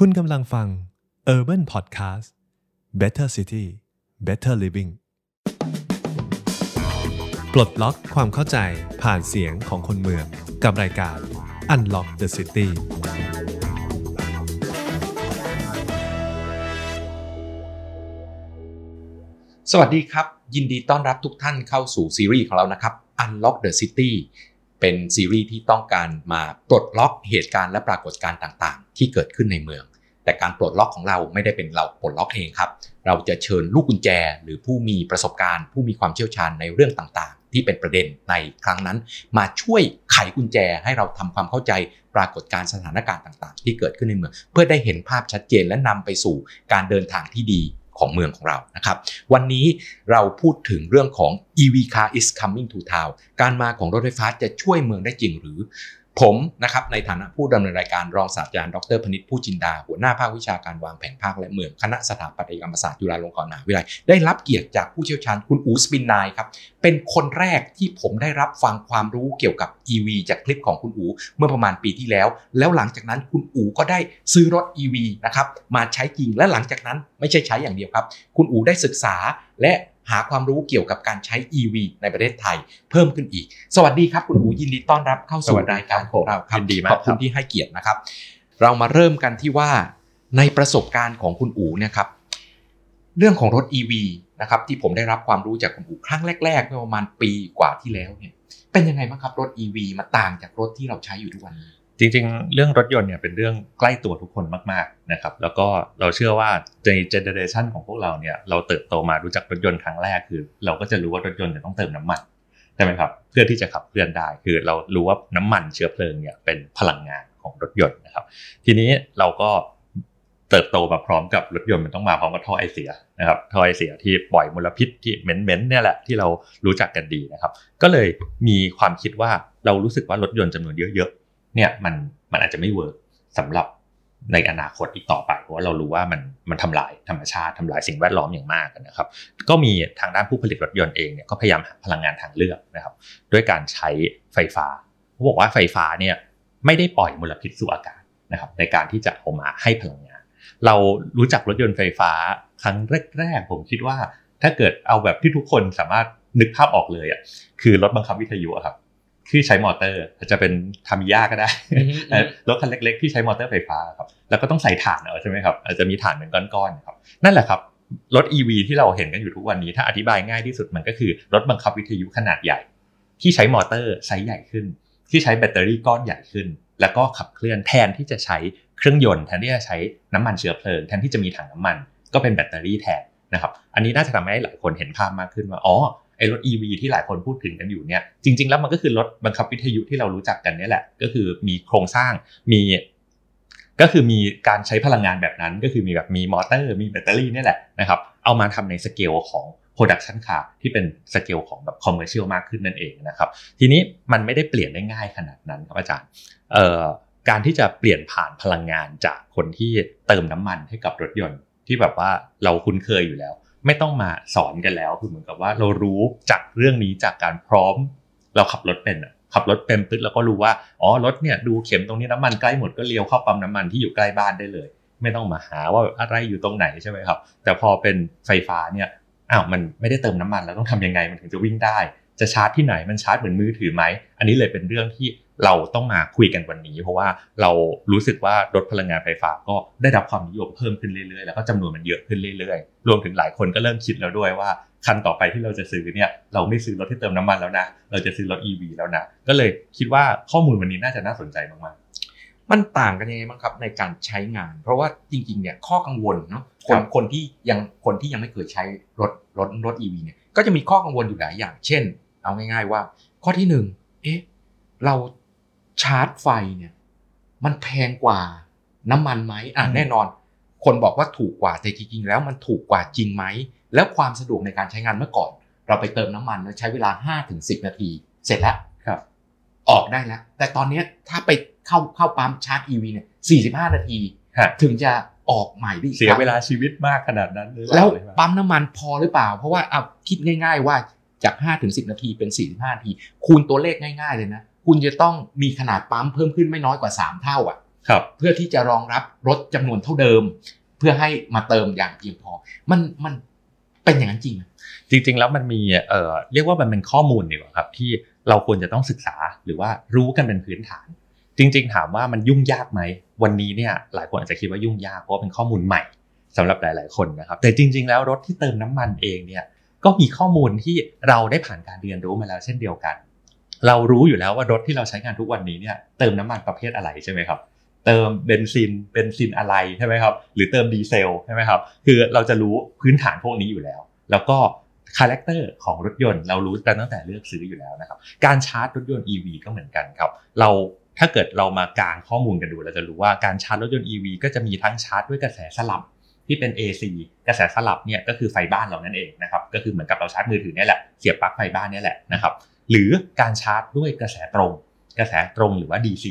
คุณกำลังฟัง Urban Podcast Better City Better Living ปลดล็อกความเข้าใจผ่านเสียงของคนเมือง กับรายการ Unlock the City สวัสดีครับ ยินดีต้อนรับทุกท่านเข้าสู่ซีรีส์ของเรานะครับ Unlock the City เป็นซีรีส์ที่ต้องการมาปลดล็อกเหตุการณ์และปรากฏการณ์ต่างๆ ที่เกิดขึ้นในเมือง แต่การปลดล็อกของเราไม่ได้เป็นเราปลดล็อกเองครับ เราจะเชิญลูกกุญแจ หรือผู้มีประสบการณ์ ผู้มีความเชี่ยวชาญในเรื่องต่างๆ ที่เป็นประเด็นในครั้งนั้น มาช่วยไขกุญแจให้เราทำความเข้าใจปรากฏการณ์สถานการณ์ต่างๆ ที่เกิดขึ้นในเมือง เพื่อได้เห็นภาพชัดเจนและนำไปสู่การเดินทางที่ดี ของเมืองของเรานะครับ วันนี้เราพูดถึงเรื่องของ EV car is coming to town การมาของรถไฟฟ้าจะช่วยเมืองได้จริงหรือ ผมนะครับในฐานะผู้ดำเนินรายการรองศาสตราจารย์ดรพนิษฐ์ผู้จินดา หัวหน้าภาควิชาการวางแผนภาคและเมืองคณะสถาปัตยกรรมศาสตร์จุฬาลงกรณ์มหาวิทยาลัยได้รับเกียรติจากผู้เชี่ยวชาญคุณอูสปินนายครับเป็นคนแรกที่ผมได้รับฟังความรู้เกี่ยวกับ EV จากคลิปของคุณอูเมื่อประมาณปีที่แล้ว แล้วหลังจากนั้นคุณอูก็ได้ซื้อรถ EV นะครับมาใช้จริงและหลังจากนั้นไม่ใช่ใช้อย่างเดียวครับ คุณอูได้ศึกษาและ หาความรู้เกี่ยวกับการใช้ EV ในประเทศไทย เพิ่มขึ้นอีก สวัสดีครับคุณอูยินดีต้อนรับเข้าสู่รายการของเราครับยินดีมากขอบคุณครับที่ให้เกียรตินะครับ เรามาเริ่มกันที่ว่าในประสบการณ์ของคุณอูเนี่ยครับเรื่องของรถ EV นะครับที่ผมได้รับความรู้จากคุณอูครั้งแรกๆเมื่อประมาณปีกว่าที่แล้วเนี่ยเป็นยังไงบ้างครับรถ EV มาต่างจากรถที่เราใช้อยู่ทุกวันนี้ จริงๆ เรื่องรถยนต์เนี่ยเป็นเรื่องใกล้ตัวทุกคนมากๆนะครับแล้วก็เราเชื่อว่าในเจเนเรชันของพวกเราเนี่ยเราเติบโตมารู้จักรถยนต์ครั้งแรกคือ เราก็จะรู้ว่ารถยนต์เนี่ยต้องเติมน้ำมันใช่ไหมครับเพื่อที่จะขับเคลื่อนได้คือเรารู้ว่าน้ำมันเชื้อเพลิงเนี่ยเป็นพลังงานของรถยนต์นะครับ ทีนี้เราก็เติบโตมาพร้อมกับรถยนต์มันต้องมาพร้อมกับท่อไอเสียนะครับท่อไอเสียที่ปล่อยมลพิษที่เหม็นๆเนี่ยแหละที่เรารู้จักกันดีนะครับ ก็เลยมีความคิดว่าเรารู้สึกว่ารถยนต์จำนวนเยอะๆ เนี่ยมันมันอาจจะไม่เวิร์กสำหรับในอนาคตอีกต่อไป เพราะว่าเรารู้ว่ามันมันทำลายธรรมชาติทำลายสิ่งแวดล้อมอย่างมากนะครับ ก็มีทางด้านผู้ผลิตรถยนต์เองเนี่ยก็พยายามหาพลังงานทางเลือกนะครับ ด้วยการใช้ไฟฟ้าเขาบอกว่าไฟฟ้าเนี่ยไม่ได้ปล่อยมลพิษสู่อากาศนะครับ ในการที่จะเอามาให้พลังงาน เรารู้จักรถยนต์ไฟฟ้าครั้งแรกๆผมคิดว่า ถ้าเกิดเอาแบบที่ทุกคนสามารถนึกภาพออกเลยอะคือรถบังคับวิทยุครับ ที่ใช้มอเตอร์อาจจะเป็นทามิยาก็ได้อือฮึเอ่อรถคันเล็ก ๆ ที่ใช้มอเตอร์ไฟฟ้าครับแล้วก็ต้องใส่ถ่านเอาใช่ไหมครับอาจจะมีถ่านเป็นก้อนๆครับนั่นแหละครับรถ EV ที่เราเห็นกันอยู่ทุกวันนี้ ถ้าอธิบายง่ายที่สุดมันก็คือรถบังคับวิทยุขนาดใหญ่ ที่ใช้มอเตอร์ไซส์ใหญ่ขึ้น ที่ใช้แบตเตอรี่ก้อนใหญ่ขึ้น แล้วก็ขับเคลื่อนแทนที่จะใช้เครื่องยนต์แทนที่จะใช้น้ำมันเชื้อเพลิงแทนที่จะมีถังน้ำมัน ก็เป็นแบตเตอรี่แทนนะครับอันนี้น่าจะทำให้หลายคนเห็นภาพมากขึ้นว่าอ๋อ ไอ้รถ EV ที่หลายคนพูดถึงกันอยู่เนี่ยจริง ๆ แล้วมันก็คือรถบังคับวิทยุที่เรารู้จักกันนี่แหละ ก็คือมีโครงสร้างมีก็คือมีการใช้พลังงานแบบนั้น ก็คือมีแบบมีมอเตอร์มีแบตเตอรี่นี่แหละนะครับเอามาทำในสเกลของ production car ที่เป็นสเกลของแบบ commercial มากขึ้นนั่นเองนะครับ ทีนี้มันไม่ได้เปลี่ยนได้ง่ายขนาดนั้นครับอาจารย์เอ่อการที่จะเปลี่ยนผ่านพลังงานจากคนที่เติมน้ำมันให้กับรถยนต์ที่แบบว่าเราคุ้นเคยอยู่แล้ว ไม่ต้องมาสอนกันแล้วคือเหมือนกับว่าเรารู้จากเรื่องนี้จากการพร้อม เราขับรถเป็นอะขับรถเป็นปึ๊บแล้วก็รู้ว่าอ๋อรถเนี่ยดูเข็มตรงนี้น้ำมันใกล้หมดก็เลี้ยวเข้าปั๊มน้ำมันที่อยู่ใกล้บ้านได้เลย ไม่ต้องมาหาว่าอะไรอยู่ตรงไหนใช่ไหมครับ แต่พอเป็นไฟฟ้าเนี่ยอ้าวมันไม่ได้เติมน้ำมันแล้วต้องทำยังไงมันถึงจะวิ่งได้ จะชาร์จที่ไหนมันชาร์จเหมือนมือถือไหมอันนี้เลยเป็นเรื่องที่ เราต้องมาคุยกันวันนี้ เพราะว่าเรารู้สึกว่ารถพลังงานไฟฟ้าก็ได้รับความนิยมเพิ่มขึ้นเรื่อยๆ แล้วก็จำนวนมันเยอะขึ้นเรื่อยๆ รวมถึงหลายคนก็เริ่มคิดแล้วด้วยว่าคันต่อไปที่เราจะซื้อเนี่ยเราไม่ซื้อรถที่เติมน้ำมันแล้วนะเราจะซื้อรถ EV แล้วนะก็เลยคิดว่าข้อมูลวันนี้น่าจะน่าสนใจมากมันต่างกันยังไงบ้างครับในการใช้งาน เพราะว่าจริงๆเนี่ยข้อกังวลเนาะคนครับคนที่ยังคนที่ยังไม่เคยใช้รถรถรถ EV เนี่ยก็จะมีข้อกังวลอยู่หลายอย่าง เช่น เอาง่าย ๆ ว่า ข้อที่หนึ่งเอ๊ะเรา ชาร์จไฟเนี่ย มันแพงกว่าน้ำมันไหมอะแน่นอน คนบอกว่าถูกกว่าแต่จริงๆแล้วมันถูกกว่าจริงไหมแล้วความสะดวกในการใช้งานเมื่อก่อน เราไปเติมน้ำมันแล้วใช้เวลา5-10นาที เสร็จแล้วๆครับ ออกได้แล้ว แต่ตอนเนี้ยถ้าไปเข้าเข้าปั๊มชาร์จ EV เนี่ย45 นาทีฮะถึงจะออกใหม่ได้อีกเสียครั้งเวลาชีวิตมากขนาดนั้นหรือเปแล้วหรือเปาปั๊มน้ำมันพอหรือเปล่า เพราะว่าเอาคิดง่าย ๆ ว่าจาก5ถึง10นาทีเป็น45นาที คูณตัวเลขง่าย ๆ เลยนะ คุณจะต้องมีขนาดปั๊มเพิ่มขึ้นไม่น้อยกว่า 3 เท่าอะครับเพื่อที่จะรองรับรถจำนวนเท่าเดิม เพื่อให้มาเติมอย่างเพียงพอ มันมันเป็นอย่างนั้นจริงไหมจริง ๆ แล้วมันมีเอ่อเรียกว่ามันเป็นข้อมูลดีกว่าครับ ที่เราควรจะต้องศึกษาหรือว่ารู้กันเป็นพื้นฐาน จริง ๆ ถามว่ามันยุ่งยากไหม วันนี้เนี่ยหลายคนอาจจะคิดว่ายุ่งยากเพราะว่าเป็นข้อมูลใหม่สำหรับหลาย ๆ คนนะครับ แต่จริง ๆ แล้วรถที่เติมน้ำมันเองเนี่ยก็มีข้อมูลที่เราได้ผ่านการเรียนรู้มาแล้วเช่นเดียวกัน เรารู้อยู่แล้วว่ารถที่เราใช้งานทุกวันนี้เนี่ยเติมน้ำมันประเภทอะไรใช่ไหมครับ เติมเบนซินเบนซินอะไรใช่ไหมครับ หรือเติมดีเซลใช่ไหมครับ คือเราจะรู้พื้นฐานพวกนี้อยู่แล้ว แล้วก็ character ของรถยนต์เรารู้กันตั้งแต่เลือกซื้ออยู่แล้วนะครับ การชาร์จรถยนต์ EV ก็เหมือนกันครับ เราถ้าเกิดเรามากางข้อมูลกันดู เราจะรู้ว่าการชาร์จรถยนต์ EV ก็จะมีทั้งชาร์จด้วยกระแสสลับที่เป็น AC กระแสสลับเนี่ยก็คือไฟบ้านเรานั่นเองนะครับ ก็คือเหมือนกับเราชาร์จมือถือเนี่ยแหละ เสียบปลั๊กไฟบ้านเนี่ยแหละนะครับ หรือการชาร์จด้วยกระแสตรง กระแสตรงหรือว่า DC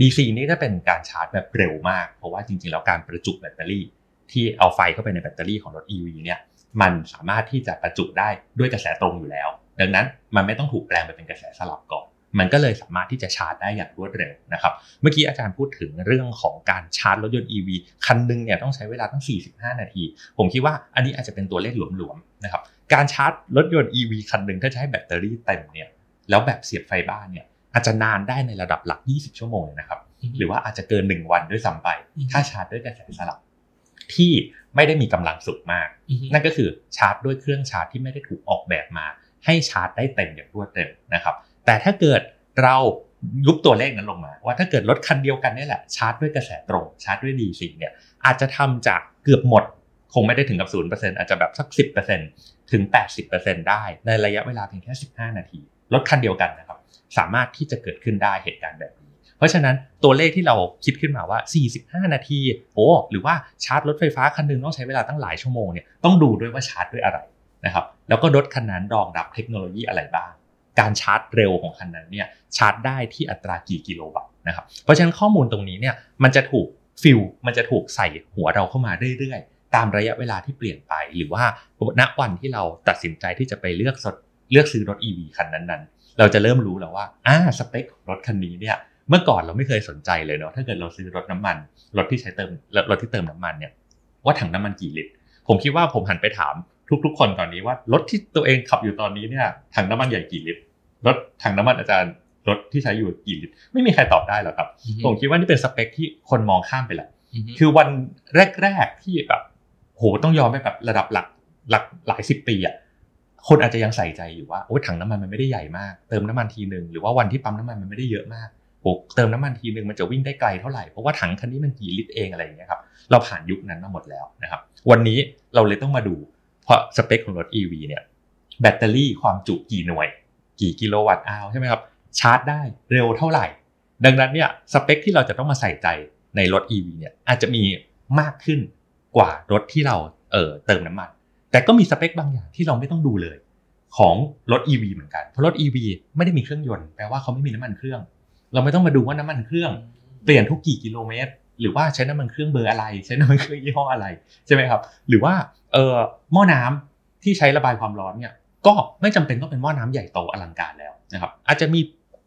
DC นี่ก็เป็นการชาร์จแบบเร็วมาก เพราะว่าจริงๆ แล้วการประจุแบตเตอรี่ ที่เอาไฟเข้าไปในแบตเตอรี่ของรถ EV เนี่ยมันสามารถที่จะประจุได้ด้วยกระแสตรงอยู่แล้ว ดังนั้นมันไม่ต้องถูกแปลงไปเป็นกระแสสลับก่อน มันก็เลยสามารถที่จะชาร์จได้อย่างรวดเร็วนะครับ เมื่อกี้อาจารย์พูดถึงเรื่องของการชาร์จรถยนต์ EV คันหนึงเนี่ยต้องใช้เวลาตั้ง 45 นาที ผมคิดว่าอันนี้อาจจะเป็นตัวเลขหลวมๆนะครับ การชาร์จรถยนต์ EV คันหนึ่งถ้าจะให้แบตเตอรี่เต็มเนี่ย แล้วแบบเสียบไฟบ้านเนี่ยอาจจะนานได้ในระดับหลัก 20 ชั่วโมงเลยนะครับ หรือว่าอาจจะเกิน 1 วันด้วยซ้ำไปอืมถ้าชาร์จด้วยกระแสสลับ ที่ไม่ได้มีกำลังสูงมาก นั่นก็คือชาร์จด้วยเครื่องชาร์จที่ไม่ได้ถูกออกแบบมา ให้ชาร์จได้เต็มอย่างรวดเร็วนะครับ แต่ถ้าเกิดเรายุบตัวเลขนั้นลงมา ว่าถ้าเกิดรถคันเดียวกันนี่แหละชาร์จด้วยกระแสตรงชาร์จด้วย DC เนี่ยอาจจะทำจากเกือบหมดคงไม่ได้ถึงกับ 0%อาจจะแบบสัก 10%ถึง 80%ได้ในระยะเวลาเพียงแค่ 15 นาที รถคันเดียวกันนะครับ สามารถที่จะเกิดขึ้นได้เหตุการณ์แบบนี้ เพราะฉะนั้นตัวเลขที่เราคิดขึ้นมาว่า 45 นาที โอ้หรือว่าชาร์จรถไฟฟ้าคันหนึงต้องใช้เวลาตั้งหลายชั่วโมงเนี่ยต้องดูด้วยว่าชาร์จด้วยอะไรนะครับแล้วก็รถคันนั้นรองรับเทคโนโลยีอะไรบ้าง การชาร์จเร็วของคันนั้นเนี่ยชาร์จได้ที่อัตรากี่กิโลวัตต์นะครับเพราะฉะนั้นข้อมูลตรงนี้เนี่ยมันจะถูกฟิลมันจะถูกใส่หัวเราเข้ามาเรื่อยๆ ตามระยะเวลาที่เปลี่ยนไป หรือว่าณวันที่เราตัดสินใจที่จะไปเลือก เลือกซื้อรถ EV คันนั้นๆ เราจะเริ่มรู้แล้วว่าอ่าสเปคของรถคันนี้เนี่ยเมื่อก่อนเราไม่เคยสนใจเลยเนาะถ้าเกิดเราซื้อรถน้ำมันรถที่ใช้เติมรถที่เติมน้ำมันเนี่ยว่าถังน้ำมันกี่ลิตรผมคิดว่าผมหันไปถามทุกๆ คนตอนนี้ว่ารถที่ตัวเองขับอยู่ตอนนี้เนี่ยถังน้ำมันใหญ่กี่ลิตรรถถังน้ำมันอาจารย์รถที่ใช้อยู่กี่ลิตรไม่มีใครตอบได้หรอกครับ ผมคิดว่านี่เป็นสเปคที่คนมองข้ามไปแล้วคือวันแรกๆที่แบบโหต้องยอมไปแบบระดับหลักหลักหลายสิบปีอะ คนอาจจะยังใส่ใจอยู่ว่าโอ้ถังน้ำมันมันไม่ได้ใหญ่มาก เติมน้ำมันทีหนึ่งหรือว่าวันที่ปั๊มน้ำมันมันไม่ได้เยอะมากโอ้เติมน้ำมันทีหนึ่งมันจะวิ่งได้ไกลเท่าไหร่เพราะว่าถังคันนี้มันกี่ลิตรเองอะไรอย่างเงี้ยครับเราผ่านยุคนั้นมาหมดแล้วนะครับ วันนี้เราเลยต้องมาดู เพราะสเปคของรถ EV เนี่ยแบตเตอรี่ความจุกี่หน่วย กี่กิโลวัตต์อาวใช่ไหมครับชาร์จได้เร็วเท่าไหร่ ดังนั้นเนี่ยสเปคที่เราจะต้องมาใส่ใจในรถ EV เนี่ยอาจจะมีมากขึ้นกว่ารถที่เราเออเติมน้ำมัน แต่ก็มีสเปคบางอย่างที่เราไม่ต้องดูเลย ของรถ EV เหมือนกัน เพราะรถ EV ไม่ได้มีเครื่องยนต์แปลว่าเขาไม่มีน้ำมันเครื่อง เราไม่ต้องมาดูว่าน้ำมันเครื่อง เปลี่ยนทุกกี่กิโลเมตร หรือว่าใช้น้ำมันเครื่องเบอร์อะไร ใช้น้ำมันเครื่องยี่ห้ออะไรใช่ไหมครับ หรือว่าเออหม้อน้ำที่ใช้ระบายความร้อนเนี่ยก็ไม่จำเป็นต้องเป็นหม้อน้ำใหญ่โตอลังการแล้วนะครับ อาจจะมี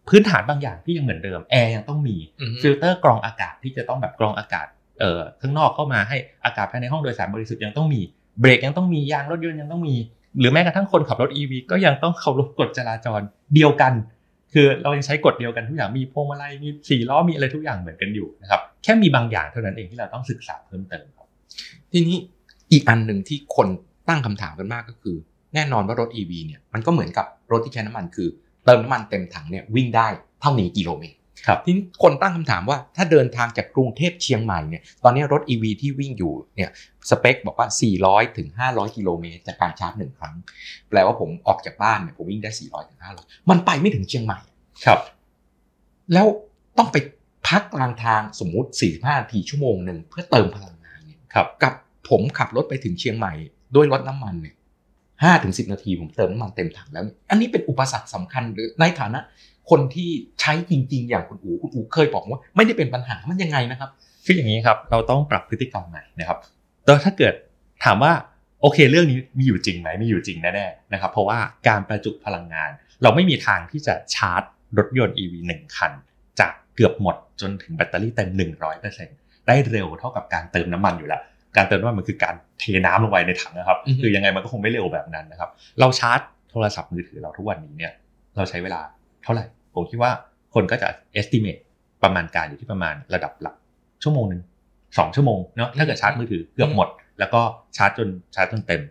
พื้นฐานบางอย่างที่ยังเหมือนเดิมแอร์ยังต้องมีฟิลเตอร์กรองอากาศที่จะต้องแบบกรองอากาศเอ่อข้างนอกเข้ามาให้อากาศภายในห้องโดยสารบริสุทธิ์ยังต้องมี เบรกยังต้องมียางรถยนต์ยังต้องมี หรือแม้กระทั่งคนขับรถ EV ก็ยังต้องเคารพกฎจราจรเดียวกัน คือเรายังใช้กฎเดียวกันทุกอย่างมีพวงมาลัยมีสี่ล้อมีอะไรทุกอย่างเหมือนกันอยู่นะครับแค่มีบางอย่างเท่านั้นเองที่เราต้องศึกษาเพิ่มเติมครับทีนี้อีกอันหนึ่งที่คนตั้งคำถามกันมากก็คือ แน่นอนว่ารถ EV เนี่ยมันก็เหมือนกับรถที่ใช้น้ำมันคือ เติมน้ำมันเต็มถังเนี่ยวิ่งได้เท่านี้กิโลเมตร ทีนี้คนตั้งคำถามว่าถ้าเดินทางจากกรุงเทพเชียงใหม่เนี่ยตอนนี้รถ EV ที่วิ่งอยู่เนี่ยสเปคบอกว่า 400ถึง500 กิโลเมตรจากการชาร์จหนึ่งครั้ง แปลว่าผมออกจากบ้านเนี่ยผมวิ่งได้ 400ถึง500 มันไปไม่ถึงเชียงใหม่ครับ แล้วต้องไปพักกลางทางสมมุติ 45นาทีชั่วโมงหนึ่งเพื่อเติมพลังงานเนี่ยครับกับผมขับรถไปถึงเชียงใหม่ด้วยรถน้ำมันเนี่ยห้าถึงสินาทีผมเติมน้ำมันเต็มถังแล้ว อันนี้เป็นอุปสรรคสำคัญหรือในฐานะ คนที่ใช้จริง ๆ อย่างคุณอูคุณอูเคยบอกว่า ไม่ได้เป็นปัญหามันยังไงนะครับคืออย่างนี้ครับเราต้องปรับพฤติกรรมใหม่นะครับแต่ถ้าเกิดถามว่าโอเคเรื่องนี้มีอยู่จริงไหมมีอยู่จริงแน่ๆนะครับเพราะว่าการประจุพลังงาน เราไม่มีทางที่จะชาร์จรถยนต์ EV หนึ่งคัน จากเกือบหมดจนถึงแบตเตอรี่เต็ม 100%ได้เร็วเท่ากับการเติมน้ำมันอยู่แล้ว การเติมน้ำมันมันคือการเทน้ำลงไปในถังนะครับอือฮึคือยังไงมันก็คงไม่เร็วแบบนั้นนะครับ เราชาร์จโทรศัพท์มือถือเราทุกวันนี้เนี่ยเราใช้เวลาเท่าไหร่ ผมคิดว่าคนก็จะ estimate ประมาณการอยู่ที่ประมาณระดับหลักชั่วโมงหนึ่งสองชั่วโมงเนาะถ้าเกิดชาร์จมือถือเกือบหมด แล้วก็ชาร์จจนชาร์จจนเต็ม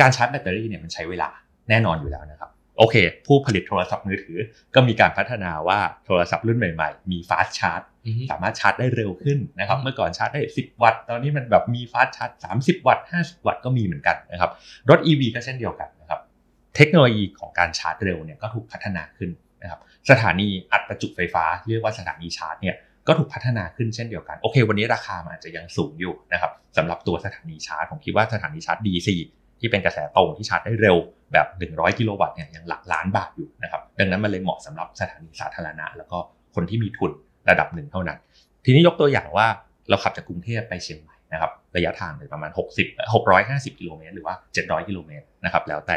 การชาร์จแบตเตอรี่เนี่ยมันใช้เวลาแน่นอนอยู่แล้วนะครับ โอเค ผู้ผลิตโทรศัพท์มือถือ ก็มีการพัฒนาว่าโทรศัพท์รุ่นใหม่ๆ มี fast charge อือฮึสามารถชาร์จได้เร็วขึ้นนะครับอืมเมื่อก่อนชาร์จได้ 10 วัตต์ ตอนนี้มันแบบมี fast charge 30 วัตต์ 50 วัตต์ก็มีเหมือนกันนะครับ รถ EV ก็เช่นเดียวกันนะครับ เทคโนโลยีของการชาร์จเร็วเนี่ยก็ถูกพัฒนาขึ้น นะครับสถานีอัดประจุไฟฟ้า เรียกว่าสถานีชาร์จเนี่ยก็ถูกพัฒนาขึ้นเช่นเดียวกันโอเค วันนี้ราคามันอาจจะยังสูงอยู่นะครับสำหรับตัวสถานีชาร์จผมคิดว่าสถานีชาร์จ DC ที่เป็นกระแสตรงที่ชาร์จได้เร็วแบบ 100 กิโลวัตต์เนี่ยยังหลักล้านบาทอยู่นะครับดังนั้นมันเลยเหมาะสำหรับสถานีสาธารณะ แล้วก็คนที่มีทุนระดับหนึ่งเท่านั้น ทีนี้ยกตัวอย่างว่าเราขับจากกรุงเทพไปเชียงใหม่นะครับระยะทางเนี่ยประมาณ 60 650 กิโลเมตรหรือว่า 700 กิโลเมตรนะครับแล้วแต่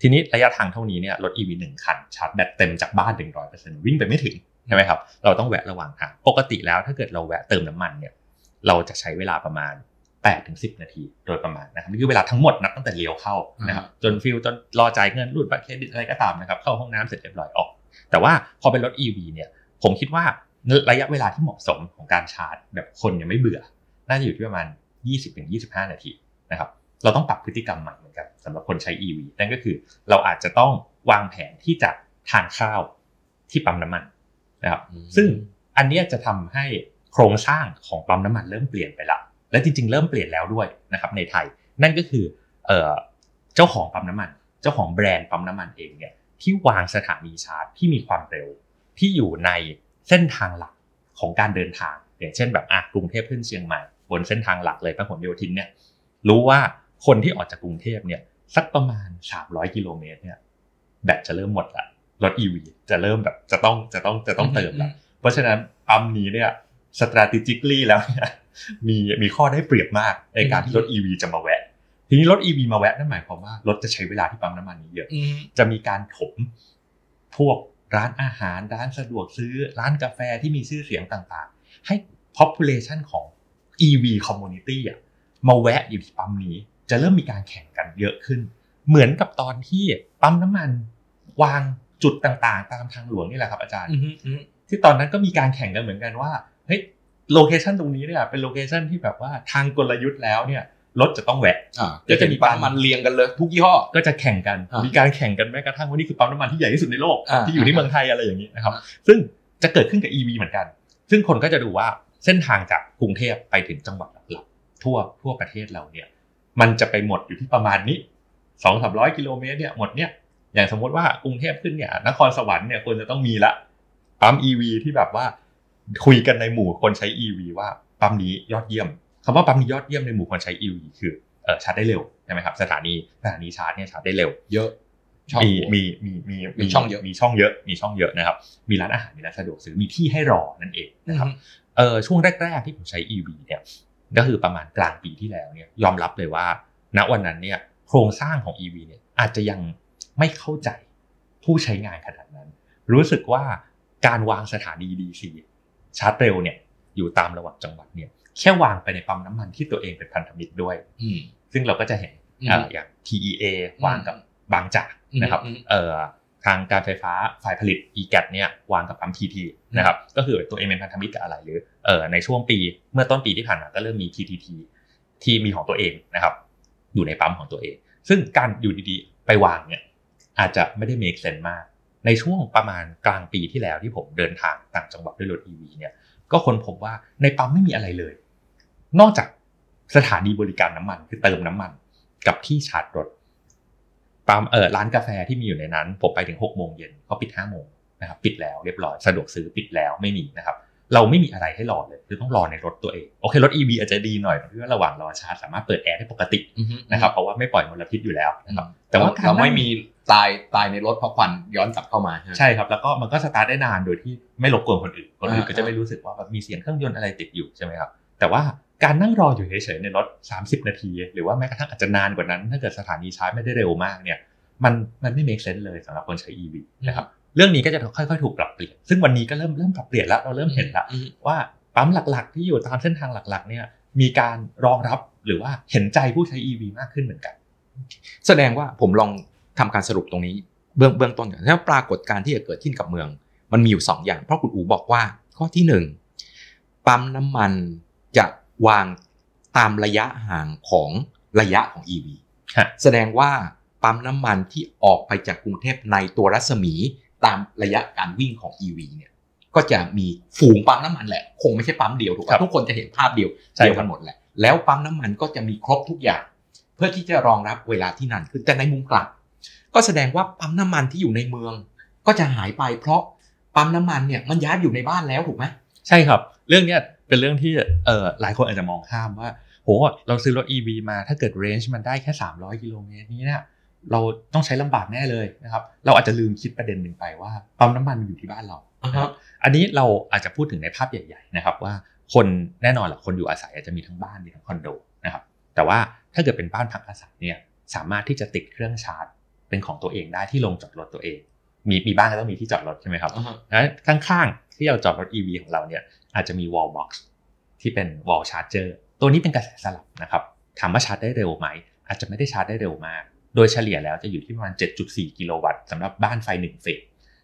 ทีนี้ระยะทางเท่านี้เนี่ยรถ EV 1 คัน ชาร์จแบตเต็มจากบ้าน 100%วิ่งไปไม่ถึงใช่ไหมครับ เราต้องแวะระหว่างทางปกติแล้วถ้าเกิดเราแวะเติมน้ำมันเนี่ยเราจะใช้เวลาประมาณ8ถึง10 นาทีโดยประมาณนะครับนี่คือเวลาทั้งหมดนับตั้งแต่เลี้ยวเข้านะครับจน fill จนรอจ่ายเงินรูดบัตรเครดิตอะไรก็ตามนะครับเข้าห้องน้ำเสร็จเรียบร้อยออก แต่ว่าพอเป็นรถ EV เนี่ยผมคิดว่าระยะเวลาที่เหมาะสมของการชาร์จ แบบคนยังไม่เบื่อ น่าจะอยู่ที่ประมาณ 20-25 นาทีนะครับ เราต้องปรับพฤติกรรมใหม่เหมือนกันสำหรับคนใช้ EV นั่นก็คือเราอาจจะต้องวางแผนที่จะทานข้าวที่ปั๊มน้ำมันนะครับอืมซึ่งอันเนี้ยจะทำให้โครงสร้างของปั๊มน้ำมันเริ่มเปลี่ยนไปละและจริง ๆ เริ่มเปลี่ยนแล้วด้วยนะครับในไทย นั่นก็คือเอ่อเจ้าของปั๊มน้ำมัน เจ้าของแบรนด์ปั๊มน้ำมันเองเนี่ยที่วางสถานีชาร์จที่มีความเร็ว ที่อยู่ในเส้นทางหลักของการเดินทาง อย่างเช่นแบบอะกรุงเทพขึ้นเชียงใหม่บนเส้นทางหลักเลยพหลโยธินเนี่ยรู้ว่า คนที่ออกจากกรุงเทพเนี่ยสักประมาณ 300 กิโลเมตรเนี่ยแบตจะเริ่มหมดละรถ EV จะเริ่มแบบจะต้องจะต้องจะต้องเติมละเพราะฉะนั้นปั๊มนี้เนี่ย strategically แล้วเนี่ยมีมีข้อได้เปรียบมากในการที่รถ EV จะมาแวะ ทีนี้รถ EV มาแวะนั่นหมายความว่ารถจะใช้เวลาที่ปั๊มน้ำมันนี้เยอะอืมจะมีการถมพวกร้านอาหาร ร้านสะดวกซื้อ ร้านกาแฟที่มีชื่อเสียงต่างๆ ให้ population ของ EV community อะมาแวะอยู่ที่ปั๊มนี้ จะเริ่มมีการแข่งกันเยอะขึ้น เหมือนกับตอนที่ปั๊มน้ำมันวางจุดต่างๆ ตามทางหลวงนี่แหละครับอาจารย์อืมอืมที่ตอนนั้นก็มีการแข่งกันเหมือนกันว่าเฮ้ย location ตรงนี้เนี่ยเป็น location ที่แบบว่าทางกลยุทธ์แล้วเนี่ยรถจะต้องแวะอ่าก็ก็จะจะมีมีปั๊มมันเรียงกันเลย ทุกยี่ห้อ ก็จะแข่งกันอ่ามีมีการแข่งกันแม้กระทั่งว่านี่คือปั๊มน้ำมันที่ใหญ่ที่สุดในโลกอ่าที่อยู่ที่เมืองไทยอะไรอย่างนี้นะครับอ่าซึ่งจะเกิดขึ้นกับ EV เหมือนกัน ซึ่งคนก็จะดูว่าเส้นทางจากกรุงเทพไปถึงจังหวัดหลักๆทั่วทั่วประเทศเราเนี่ย มันจะไปหมดอยู่ที่ประมาณนี้สองสามร้อยกิโลเมตรเนี่ยหมดเนี่ยอย่างสมมติว่ากรุงเทพขึ้นเนี่ยนครสวรรค์เนี่ยควรจะต้องมีละปั๊ม EV ที่แบบว่าคุยกันในหมู่คนใช้ EV ว่าปั๊มนี้ยอดเยี่ยมคำว่าปั๊มนี้ยอดเยี่ยมในหมู่คนใช้ EV คือเออชาร์จได้เร็วใช่ไหมครับสถานีสถานีชาร์จเนี่ยชาร์จได้เร็ว เยอะช่องมีมีมีมีมีช่องเยอะมีช่องเยอะมีช่องเยอะนะครับ มีร้านอาหารมีร้านสะดวกซื้อมีที่ให้รอนั่นเองนะครับอืมเออช่วงแรก ๆ ที่ผมใช้ EV เนี่ย ก็คือประมาณกลางปีที่แล้วเนี่ยยอมรับเลยว่า ณวันนั้นเนี่ยโครงสร้างของ EV เนี่ยอาจจะยังไม่เข้าใจผู้ใช้งานขนาดนั้น รู้สึกว่าการวางสถานี DC ชาร์จเร็วเนี่ยอยู่ตามระหว่างจังหวัดเนี่ยแค่วางไปในปั๊มน้ำมันที่ตัวเองเป็นพันธมิตรด้วยอืมซึ่งเราก็จะเห็นอืมเอ่ออย่าง TEA วางกับบางจากนะครับอืมอืมเอ่อ ทางการไฟฟ้าฝ่ายผลิต EGAT เนี่ยวางกับปั๊ม PT นะครับก็คือตัวเองเป็นพันธมิตรกับอะไรหรือเอ่อในช่วงปีเมื่อต้นปีที่ผ่านมาก็เริ่มมี PTT ที่มีของตัวเองนะครับ อยู่ในปั๊มของตัวเอง ซึ่งการอยู่ดีๆ ไปวางเนี่ยอาจจะไม่ได้ make sense มาก ในช่วงประมาณกลางปีที่แล้วที่ผมเดินทางต่างจังหวัดด้วยรถ EV เนี่ยก็ค้นพบว่าในปั๊มไม่มีอะไรเลย นอกจากสถานีบริการน้ำมันคือเติมน้ำมัน กับที่ชาร์จรถ ปั๊มเออร้านกาแฟที่มีอยู่ในนั้น ผมไปถึงหกโมงเย็นเขาปิดห้าโมงนะครับปิดแล้วเรียบร้อยสะดวกซื้อปิดแล้วไม่มีนะครับเราไม่มีอะไรให้รอเลยคือต้องรอในรถตัวเองโอเครถ EV อาจจะดีหน่อยตรงที่ว่าระหว่างรอชาร์จสามารถเปิดแอร์ได้ปกติอืมนะครับเพราะว่าไม่ปล่อยมลพิษอยู่แล้วนะครับแต่แต่ว่าว่าการเราไม่นั่งมีตายตายในรถเพราะควันย้อนกลับเข้ามาใช่ไหมใช่ครับแล้วก็มันก็สตาร์ทได้นานโดยที่ไม่รบกวนคนอื่นคนอื่นอ่าก็จะไม่รู้สึกว่าแบบมีเสียงเครื่องยนต์อะไรติดอยู่ใช่ไหมครับ แต่ว่าการนั่งรออยู่เฉยๆในรถ 30 นาที หรือว่าแม้กระทั่งอาจจะนานกว่านั้น ถ้าเกิดสถานีชาร์จไม่ได้เร็วมากเนี่ยมันมันไม่ make sense เลยสำหรับคนใช้ EV นะครับเรื่องนี้ก็จะค่อยๆ ถูกปรับเปลี่ยน ซึ่งวันนี้ก็เริ่มเริ่มปรับเปลี่ยนแล้วเราเริ่มเห็นแล้วอืมว่าปั๊มหลักๆ ที่อยู่ตามเส้นทางหลักๆเนี่ยมีการรองรับหรือว่าเห็นใจผู้ใช้ EV มากขึ้นเหมือนกัน แสดงว่าผมลองทำการสรุปตรงนี้เบื้องเบื้องต้นก่อนแล้วปรากฏการณ์ที่จะเกิดขึ้นกับเมือง มันมีอยู่สองอย่างเพราะคุณอูบอกว่าข้อที่หนึ่งปั๊มน้ำมัน จะวางตามระยะห่างของระยะของ EV ฮะแสดงว่าปั๊มน้ำมันที่ออกไปจากกรุงเทพในตัวรัศมีตามระยะการวิ่งของ EV เนี่ยก็จะมีฝูงปั๊มน้ำมันแหละ คงไม่ใช่ปั๊มเดียวถูกครัปะบทุกคนจะเห็นภาพเดียวใช่เดียวครักับนหมดแหละ แล้วปั๊มน้ำมันก็จะมีครบทุกอย่าง เพื่อที่จะรองรับเวลาที่นานขึ้นแต่ในมุมกลับ ก็แสดงว่าปั๊มน้ำมันที่อยู่ในเมือง ก็จะหายไปเพราะปั๊มน้ำมันเนี่ยมันย้ายอยู่ในบ้านแล้วถูกไหมใช่ครับ เรื่องเนี้ย เป็นเรื่องที่เอ่อหลายคนอาจจะมองข้ามว่าโหเราซื้อรถ EV มาถ้าเกิดเรนจ์มันได้แค่ 300 กิโลเมตรนี้เนี่ยเราต้องใช้ลำบากแน่เลยนะครับ เราอาจจะลืมคิดประเด็นหนึ่งไปว่าปั๊มน้ำมันมันอยู่ที่บ้านเราอ่าฮะอันนี้เราอาจจะพูดถึงในภาพใหญ่ๆนะครับว่าคนแน่นอนแหละคนอยู่อาศัยอาจจะมีทั้งบ้านมีทั้งคอนโดนะครับ แต่ว่าถ้าเกิดเป็นบ้านพักอาศัยเนี่ยสามารถที่จะติดเครื่องชาร์จเป็นของตัวเองได้ที่ลงจอดรถตัวเอง มีมีบ้านก็ต้องมีที่จอดรถใช่ไหมครับอ่าฮะแล้วข้างๆที่เราจอดรถ EV ของเราเนี่ย อาจจะมี wall box ที่เป็น wall charger ตัวนี้เป็นกระแสสลับนะครับถามว่าชาร์จได้เร็วไหม อาจจะไม่ได้ชาร์จได้เร็วมาก โดยเฉลี่ยแล้วจะอยู่ที่ประมาณ 7.4 กิโลวัตต์สำหรับบ้านไฟ1เฟส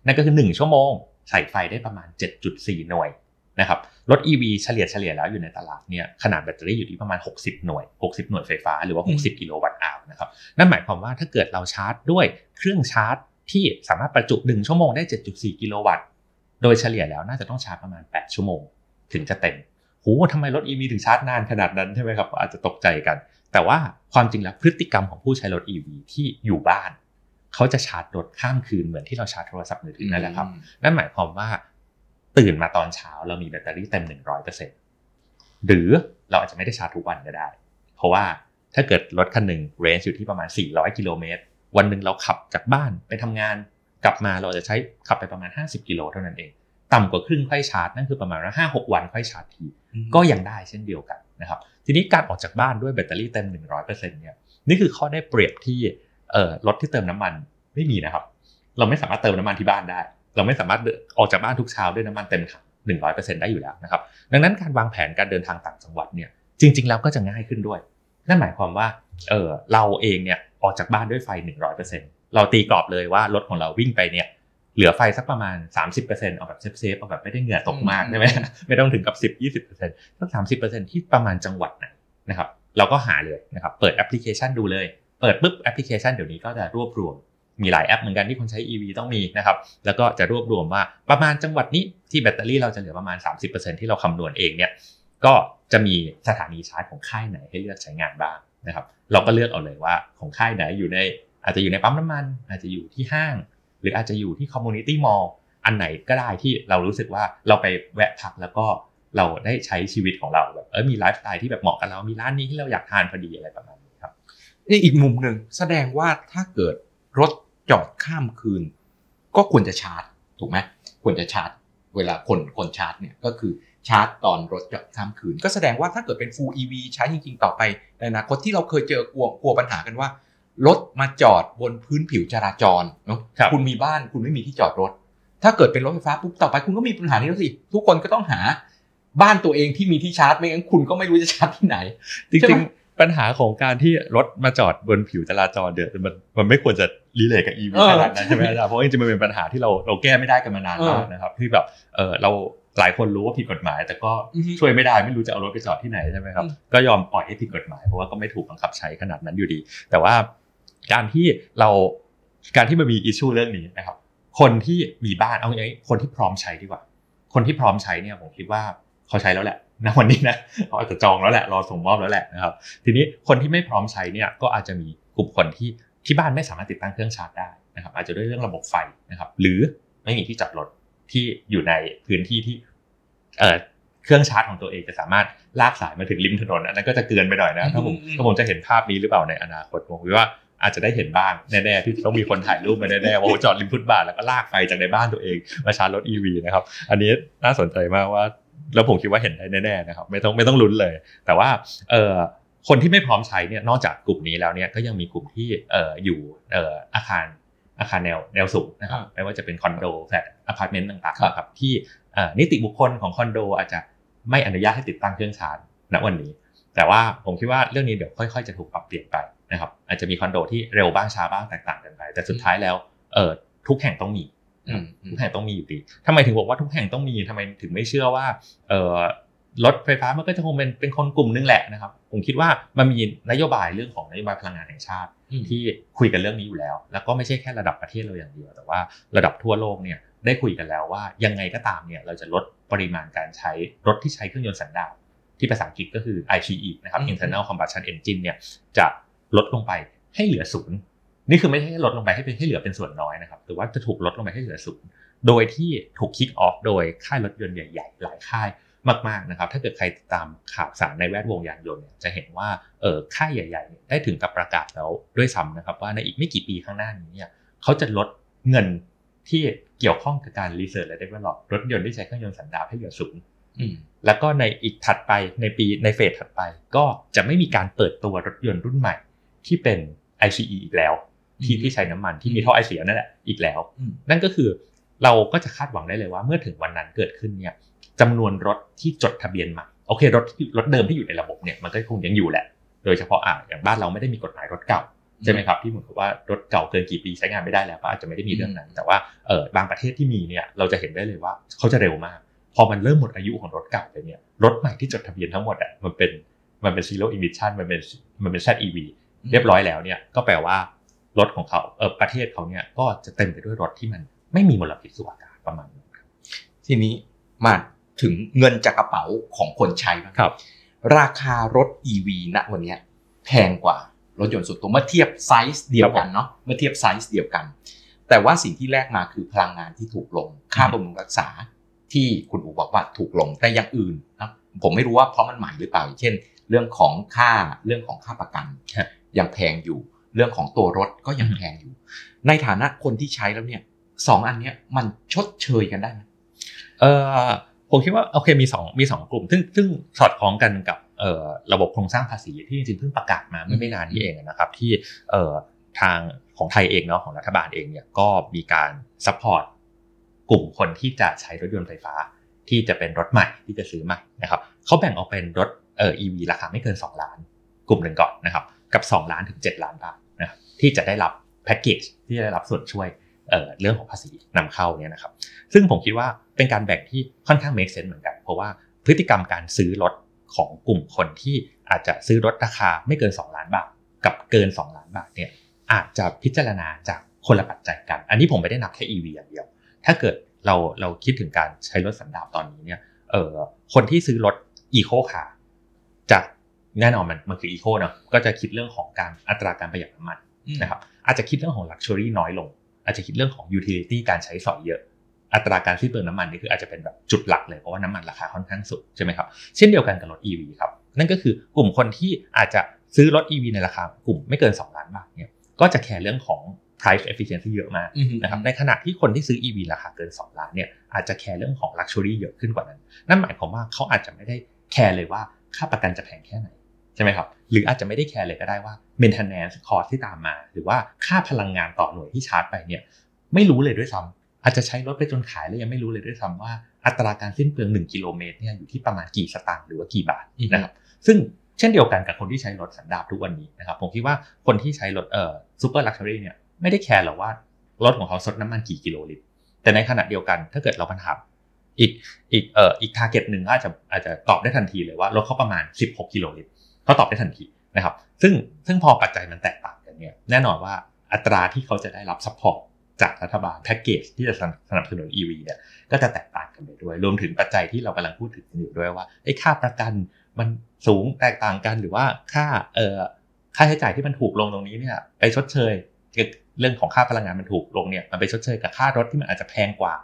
นั่นก็คือ 1 ชั่วโมง ใส่ไฟได้ประมาณ 7.4 หน่วยนะครับรถ EV เฉลี่ยเฉลี่ยแล้วอยู่ในตลาดเนี่ยขนาดแบตเตอรี่อยู่ที่ประมาณ 60 หน่วย 60 หน่วยไฟฟ้าหรือว่า 60 กิโลวัตต์อาวนะครับนั่นหมายความว่าถ้าเกิดเราชาร์จด้วยเครื่องชาร์จที่สามารถประจุ 1 ชั่วโมงได้ 7.4 กิโลวัตต์โดยเฉลี่ยแล้วน่าจะต้องชาร์จประมาณ 8 ชั่วโมง ถึงจะเต็มโหทำไมรถ EV ถึงชาร์จนานขนาดนั้นใช่ไหมครับอาจจะตกใจกัน แต่ว่าความจริงแล้วพฤติกรรมของผู้ใช้รถ EV ที่อยู่บ้าน เขาจะชาร์จรถข้ามคืนเหมือนที่เราชาร์จโทรศัพท์มือถือนั่นแหละครับนั่นหมายความว่าตื่นมาตอนเช้าเรามีแบตเตอรี่เต็ม 100%หรือเราอาจจะไม่ได้ชาร์จทุกวันก็ได้ เพราะว่าถ้าเกิดรถคันหนึ่งเรนจ์อยู่ที่ประมาณ 400 กิโลเมตร วันหนึ่งเราขับจากบ้านไปทำงานกลับมาเราจะใช้ขับไปประมาณ 50 กิโลเท่านั้นเอง ต่ำกว่าครึ่งค่อยชาร์จนั่นคือประมาณว่าห้าหกวันค่อยชาร์จทีก็ยังได้เช่นเดียวกันนะครับทีนี้การออกจากบ้านด้วยแบตเตอรี่เต็ม 100%เนี่ยนี่คือข้อได้เปรียบที่เอ่อรถที่เติมน้ำมันไม่มีนะครับ เราไม่สามารถเติมน้ำมันที่บ้านได้ เราไม่สามารถเดินออกจากบ้านทุกเช้าด้วยน้ำมันเต็มถัง100%ได้อยู่แล้วนะครับ ดังนั้นการวางแผนการเดินทางต่างจังหวัดเนี่ยจริง ๆ แล้วก็จะง่ายขึ้นด้วย นั่นหมายความว่าเออเราเองเนี่ยออกจากบ้านด้วยไฟ100%เราตีกรอบเลยว่ารถของเราวิ่งไปเนี่ย เหลือไฟสักประมาณ 30%เอาแบบ safe ๆเอาแบบไม่ได้เหงื่อตกมากใช่ไหมไม่ต้องถึงกับ 10 20%สัก30%ที่ประมาณจังหวัดไหนนะครับเราก็หาเลยนะครับเปิดแอปพลิเคชันดูเลย เปิดปุ๊บแอปพลิเคชันเดี๋ยวนี้ก็จะรวบรวมมีหลายแอปเหมือนกันที่คนใช้ EV ต้องมีนะครับ แล้วก็จะรวบรวมว่าประมาณจังหวัดนี้ที่แบตเตอรี่เราจะเหลือประมาณ 30%ที่เราคำนวณเองเนี่ย ก็จะมีสถานีชาร์จของค่ายไหนให้เลือกใช้งานบ้างนะครับ เราก็เลือกเอาเลยว่าของค่ายไหนอยู่ในอาจจะอยู่ในปั๊มน้ำมัน อาจจะอยู่ที่ห้าง หรืออาจจะอยู่ที่คอมมูนิตี้มอลล์อันไหนก็ได้ที่เรารู้สึกว่าเราไปแวะพักแล้วก็เราได้ใช้ชีวิตของเราแบบเออมีไลฟ์สไตล์ที่แบบเหมาะกับเรามีร้านนี้ที่เราอยากทานพอดีอะไรประมาณนี้ครับนี่อีกมุมหนึ่งแสดงว่าถ้าเกิดรถจอดข้ามคืน ก็ควรจะชาร์จถูกไหมควรจะชาร์จ เวลาคนคนชาร์จเนี่ยก็คือชาร์จตอนรถจอดข้ามคืน ก็แสดงว่าถ้าเกิดเป็น full EV ใช้จริง ๆ ต่อไปในอนาคตที่เราเคยเจอกลัวกลัวปัญหากันว่า รถมาจอดบนพื้นผิวจราจรเนาะครับคุณมีบ้านคุณไม่มีที่จอดรถ ถ้าเกิดเป็นรถไฟฟ้าปุ๊บต่อไปคุณก็มีปัญหานี้แล้วสิ ทุกคนก็ต้องหาบ้านตัวเองที่มีที่ชาร์จไม่งั้นคุณก็ไม่รู้จะชาร์จที่ไหน จริงใช่ไหมๆปัญหาของการที่รถมาจอดบนผิวจราจรเดือดมันมันไม่ควรจะรีเลทกับ EV เออขนาดนั้นใช่ไหมอาจารย์เพราะจริงๆมันเป็นปัญหาที่เราเราแก้ไม่ได้กันมานานมากเออนะครับที่แบบเออเราหลายคนรู้ว่าผิดกฎหมาย แต่ก็อือฮึช่วยไม่ได้ไม่รู้จะเอารถไปจอดที่ไหนใช่ไหมครับอืมก็ยอมปล่อยให้ผิดกฎหมายเพราะว่าก็ไม่ถูกบังคับใช้ขนาดนั้นอยู่ดี แต่ว่า การที่เราการที่มันมีอิชชูเรื่องนี้นะครับ คนที่มีบ้านเอาอย่างนี้คนที่พร้อมใช้ดีกว่า คนที่พร้อมใช้เนี่ยผมคิดว่าเขาใช้แล้วแหละณวันนี้นะเขาอาจจะจองแล้วแหละรอส่งมอบแล้วแหละนะครับ ทีนี้คนที่ไม่พร้อมใช้เนี่ยก็อาจจะมีกลุ่มคนที่ที่บ้านไม่สามารถติดตั้งเครื่องชาร์จได้นะครับ อาจจะด้วยเรื่องระบบไฟนะครับ หรือไม่มีที่จอดรถที่อยู่ในพื้นที่ที่เอ่อเครื่องชาร์จของตัวเองจะสามารถลากสายมาถึงริมถนนอันนั้นก็จะเกินไปหน่อยนะถ้าผมอืมถ้าผมจะเห็นภาพนี้หรือเปล่าในอนาคตผมคิดว่า อาจจะได้เห็นบ้างแน่ๆที่ต้องมีคนถ่ายรูปมาแน่ๆว่าโอ้โหจอดริมฟุตบาทแล้วก็ลากไฟจากในบ้านตัวเองมาชาร์จรถ EV นะครับอันนี้น่าสนใจมากว่าแล้วผมคิดว่าเห็นได้แน่ๆนะครับไม่ต้องไม่ต้องลุ้นเลย แต่ว่าเอ่อคนที่ไม่พร้อมใช้เนี่ยนอกจากกลุ่มนี้แล้วเนี่ยก็ยังมีกลุ่มที่เอ่ออยู่เอ่ออาคารอาคารแนวแนวสูงนะครับอ่าไม่ว่าจะเป็นคอนโดแฟลตอพาร์ตเมนต์ต่างครับๆนะครับที่เอ่อนิติบุคคลของคอนโดอาจจะไม่อนุญาตให้ติดตั้งเครื่องชาร์จณวันนี้ แต่ว่าผมคิดว่าเรื่องนี้เดี๋ยวค่อย ๆ จะถูกปรับเปลี่ยนไป นะครับอาจจะมีคอนโดที่เร็วบ้างช้าบ้างแตกต่างกันไป แต่สุดท้ายแล้วเออทุกแห่งต้องมีอืมอืมทุกแห่งต้องมีอยู่ดีทำไมถึงบอกว่าทุกแห่งต้องมีทำไมถึงไม่เชื่อว่าเออรถไฟฟ้ามันก็จะคงเป็นเป็นคนกลุ่มนึงแหละนะครับ ผมคิดว่ามันมีนโยบายเรื่องของนโยบายพลังงานแห่งชาติอืมที่คุยกันเรื่องนี้อยู่แล้ว แล้วก็ไม่ใช่แค่ระดับประเทศเราอย่างเดียว แต่ว่าระดับทั่วโลกเนี่ยได้คุยกันแล้วว่ายังไงก็ตามเนี่ยเราจะลดปริมาณการใช้รถที่ใช้เครื่องยนต์สันดาปที่ภาษาอังกฤษก็คือ ICE นะครับอืม internal combustion engine เนี่ยจะ ลดลงไปให้เหลือศูนย์นี่คือไม่ใช่ลดลงไปให้เป็นให้เหลือเป็นส่วนน้อยนะครับแต่ว่าจะถูกลดลงไปให้เหลือศูนย์โดยที่ถูกคิกออฟโดยค่ายรถยนต์ใหญ่ๆ หลายค่ายมากๆนะครับ ถ้าเกิดใครติดตามข่าวสารในแวดวงยานยนต์เนี่ยจะเห็นว่าเออค่ายใหญ่ๆเนี่ยได้ถึงกับประกาศแล้วด้วยซ้ำนะครับว่าในอีกไม่กี่ปีข้างหน้านี้เนี่ยเขาจะลดเงินที่เกี่ยวข้องกับการ research และ develop รถยนต์ที่ใช้เครื่องยนต์สันดาปให้เหลือศูนย์อืมแล้วก็ในอีกถัดไปในปีในเฟสถัดไป ก็จะไม่มีการเปิดตัวรถยนต์รุ่นใหม่ ที่เป็น ICE อีกแล้ว ที่อืมที่ใช้น้ำมันที่มีท่อไอเสียนั่นแหละอีกแล้วอืมนั่นก็คือเราก็จะคาดหวังได้เลยว่าเมื่อถึงวันนั้นเกิดขึ้นเนี่ยจำนวนรถที่จดทะเบียนใหม่โอเครถรถเดิมที่อยู่ในระบบเนี่ยมันก็คงยังอยู่แหละ โดยเฉพาะอ่าอย่างบ้านเราไม่ได้มีกฎหมายรถเก่าใช่ไหมครับที่เหมือนกับว่ารถเก่าเกินกี่ปีใช้งานไม่ได้แล้วก็อาจจะไม่ได้มีเรื่องนั้น แต่ว่าเออบางประเทศที่มีเนี่ยเราจะเห็นได้เลยว่าเขาจะเร็วมาก พอมันเริ่มหมดอายุของรถเก่าไปเนี่ยรถใหม่ที่จดทะเบียนทั้งหมดอะมันเป็นมันเป็น zero emission มันเป็นมันเป็น ZEV เรียบร้อยแล้วเนี่ยก็แปลว่ารถของเขาเออประเทศเขาเนี่ยก็จะเต็มไปด้วยรถที่มันไม่มีมลพิษสู่อากาศประมาณนั้นครับทีนี้มาถึงเงินจากกระเป๋าของคนใช้บ้างครับ ราคารถ EV ณวันเนี้ยแพงกว่ารถยนต์ส่วนตัวเมื่อเทียบไซส์เดียวกันเนาะเมื่อเทียบไซส์เดียวกัน แต่ว่าสิ่งที่แลกมาคือพลังงานที่ถูกลง ค่าบำรุงรักษาที่คุณอูบอกว่าถูกลงแต่อย่างอื่นนะผมไม่รู้ว่าเพราะมันใหม่หรือเปล่าอย่างเช่น เรื่องของค่าเรื่องของค่าประกันครับ ยังแพงอยู่ เรื่องของตัวรถก็ยังแพงอยู่ ในฐานะคนที่ใช้แล้วเนี่ยสองอันเนี้ยมันชดเชยกันได้ไหมเออผมคิดว่าโอเคมีสองมีสองกลุ่ม ซึ่งซึ่งสอดคล้องกันกับเอ่อระบบโครงสร้างภาษีที่จริงๆเพิ่งประกาศมาเมื่อไม่นานนี้เองนะครับ ที่เอ่อทางของไทยเองเนาะของรัฐบาลเองเนี่ยก็มีการ support กลุ่มคนที่จะใช้รถยนต์ไฟฟ้า ที่จะเป็นรถใหม่ที่จะซื้อใหม่นะครับเขาแบ่งออกเป็นรถเอ่อ EV ราคาไม่เกิน 2 ล้าน กลุ่มหนึ่งก่อนนะครับ กับ 2 ล้านถึง 7 ล้านบาทนะที่จะได้รับแพ็กเกจที่จะได้รับส่วนช่วยเเรื่องของภาษีนำเข้าเนี่ยนะครับ ซึ่งผมคิดว่าเป็นการแบ่งที่ค่อนข้าง make sense เหมือนกัน เพราะว่าพฤติกรรมการซื้อรถของกลุ่มคนที่อาจจะซื้อรถราคาไม่เกิน 2 ล้านบาท กับเกิน 2 ล้านบาทเนี่ยอาจจะพิจารณาจากคนละปัจจัยกัน อันนี้ผมไม่ได้นับแค่ EV อย่างเดียว ถ้าเกิดเราเราคิดถึงการใช้รถสันดาปตอนนี้เนี่ยเออคนที่ซื้อรถอีโคคาร์จะ แน่นอนมันมันคือ eco เนาะก็จะคิดเรื่องของการอัตราการประหยัดน้ำมันนะครับอาจจะคิดเรื่องของ Luxury น้อยลง อาจจะคิดเรื่องของ Utility การใช้สอยเยอะ อัตราการสิ้นเปลืองน้ำมันนี่คืออาจจะเป็นแบบจุดหลักเลย เพราะว่าน้ำมันราคาค่อนข้างสูงใช่ไหมครับเช่นเดียวกันกับรถ EV ครับนั่นก็คือกลุ่มคนที่อาจจะซื้อรถ EV ในราคากลุ่มไม่เกิน 2 ล้านบาทเนี่ยก็จะแคร์เรื่องของ price efficiency เยอะมากนะครับในขณะที่คนที่ซื้อ EV ราคาเกิน 2 ล้านเนี่ยอาจจะแคร์เรื่องของ Luxury เยอะขึ้นกว่านั้น นั่นหมายความว่าเขาอาจจะไม่ได้แคร์เลยว่าค่าประกันจะแพงแค่ไหน ใช่ไหมครับหรืออาจจะไม่ได้แคร์เลยก็ได้ว่า maintenance cost ที่ตามมา หรือว่าค่าพลังงานต่อหน่วยที่ชาร์จไปเนี่ยไม่รู้เลยด้วยซ้ำอาจจะใช้รถไปจนขายแล้วยังไม่รู้เลยด้วยซ้ำว่าอัตราการสิ้นเปลือง 1 กิโลเมตรเนี่ยอยู่ที่ประมาณกี่สตางค์หรือว่ากี่บาทอือฮึนะครับซึ่งเช่นเดียวกันกับคนที่ใช้รถสันดาปทุกวันนี้นะครับผมคิดว่าคนที่ใช้รถเอ่อ super luxury เนี่ยไม่ได้แคร์หรอกว่ารถของเขาซดน้ำมันกี่กิโลลิตร แต่ในขณะเดียวกันถ้าเกิดเราปัญหาอีกอีกเอ่ออีก target หนึ่งอาจจะอาจจะตอบได้ทันทีเลยว่ารถเขาประมาณ 16 กิโลลิตร เขาตอบได้ทันทีนะครับ ซึ่งซึ่งพอปัจจัยมันแตกต่างกันเนี่ยแน่นอนว่าอัตราที่เขาจะได้รับ support จากรัฐบาลแพ็กเกจที่จะสนับสนุน EV เนี่ยก็จะแตกต่างกันไปด้วย รวมถึงปัจจัยที่เรากำลังพูดถึงอยู่ด้วยว่าไอ้ค่าประกันมันสูงแตกต่างกันหรือว่าค่าเอ่อค่าใช้จ่ายที่มันถูกลงตรงนี้เนี่ยไปชดเชยเรื่องของค่าพลังงานมันถูกลงเนี่ยมันไปชดเชยกับค่ารถที่มันอาจจะแพงกว่า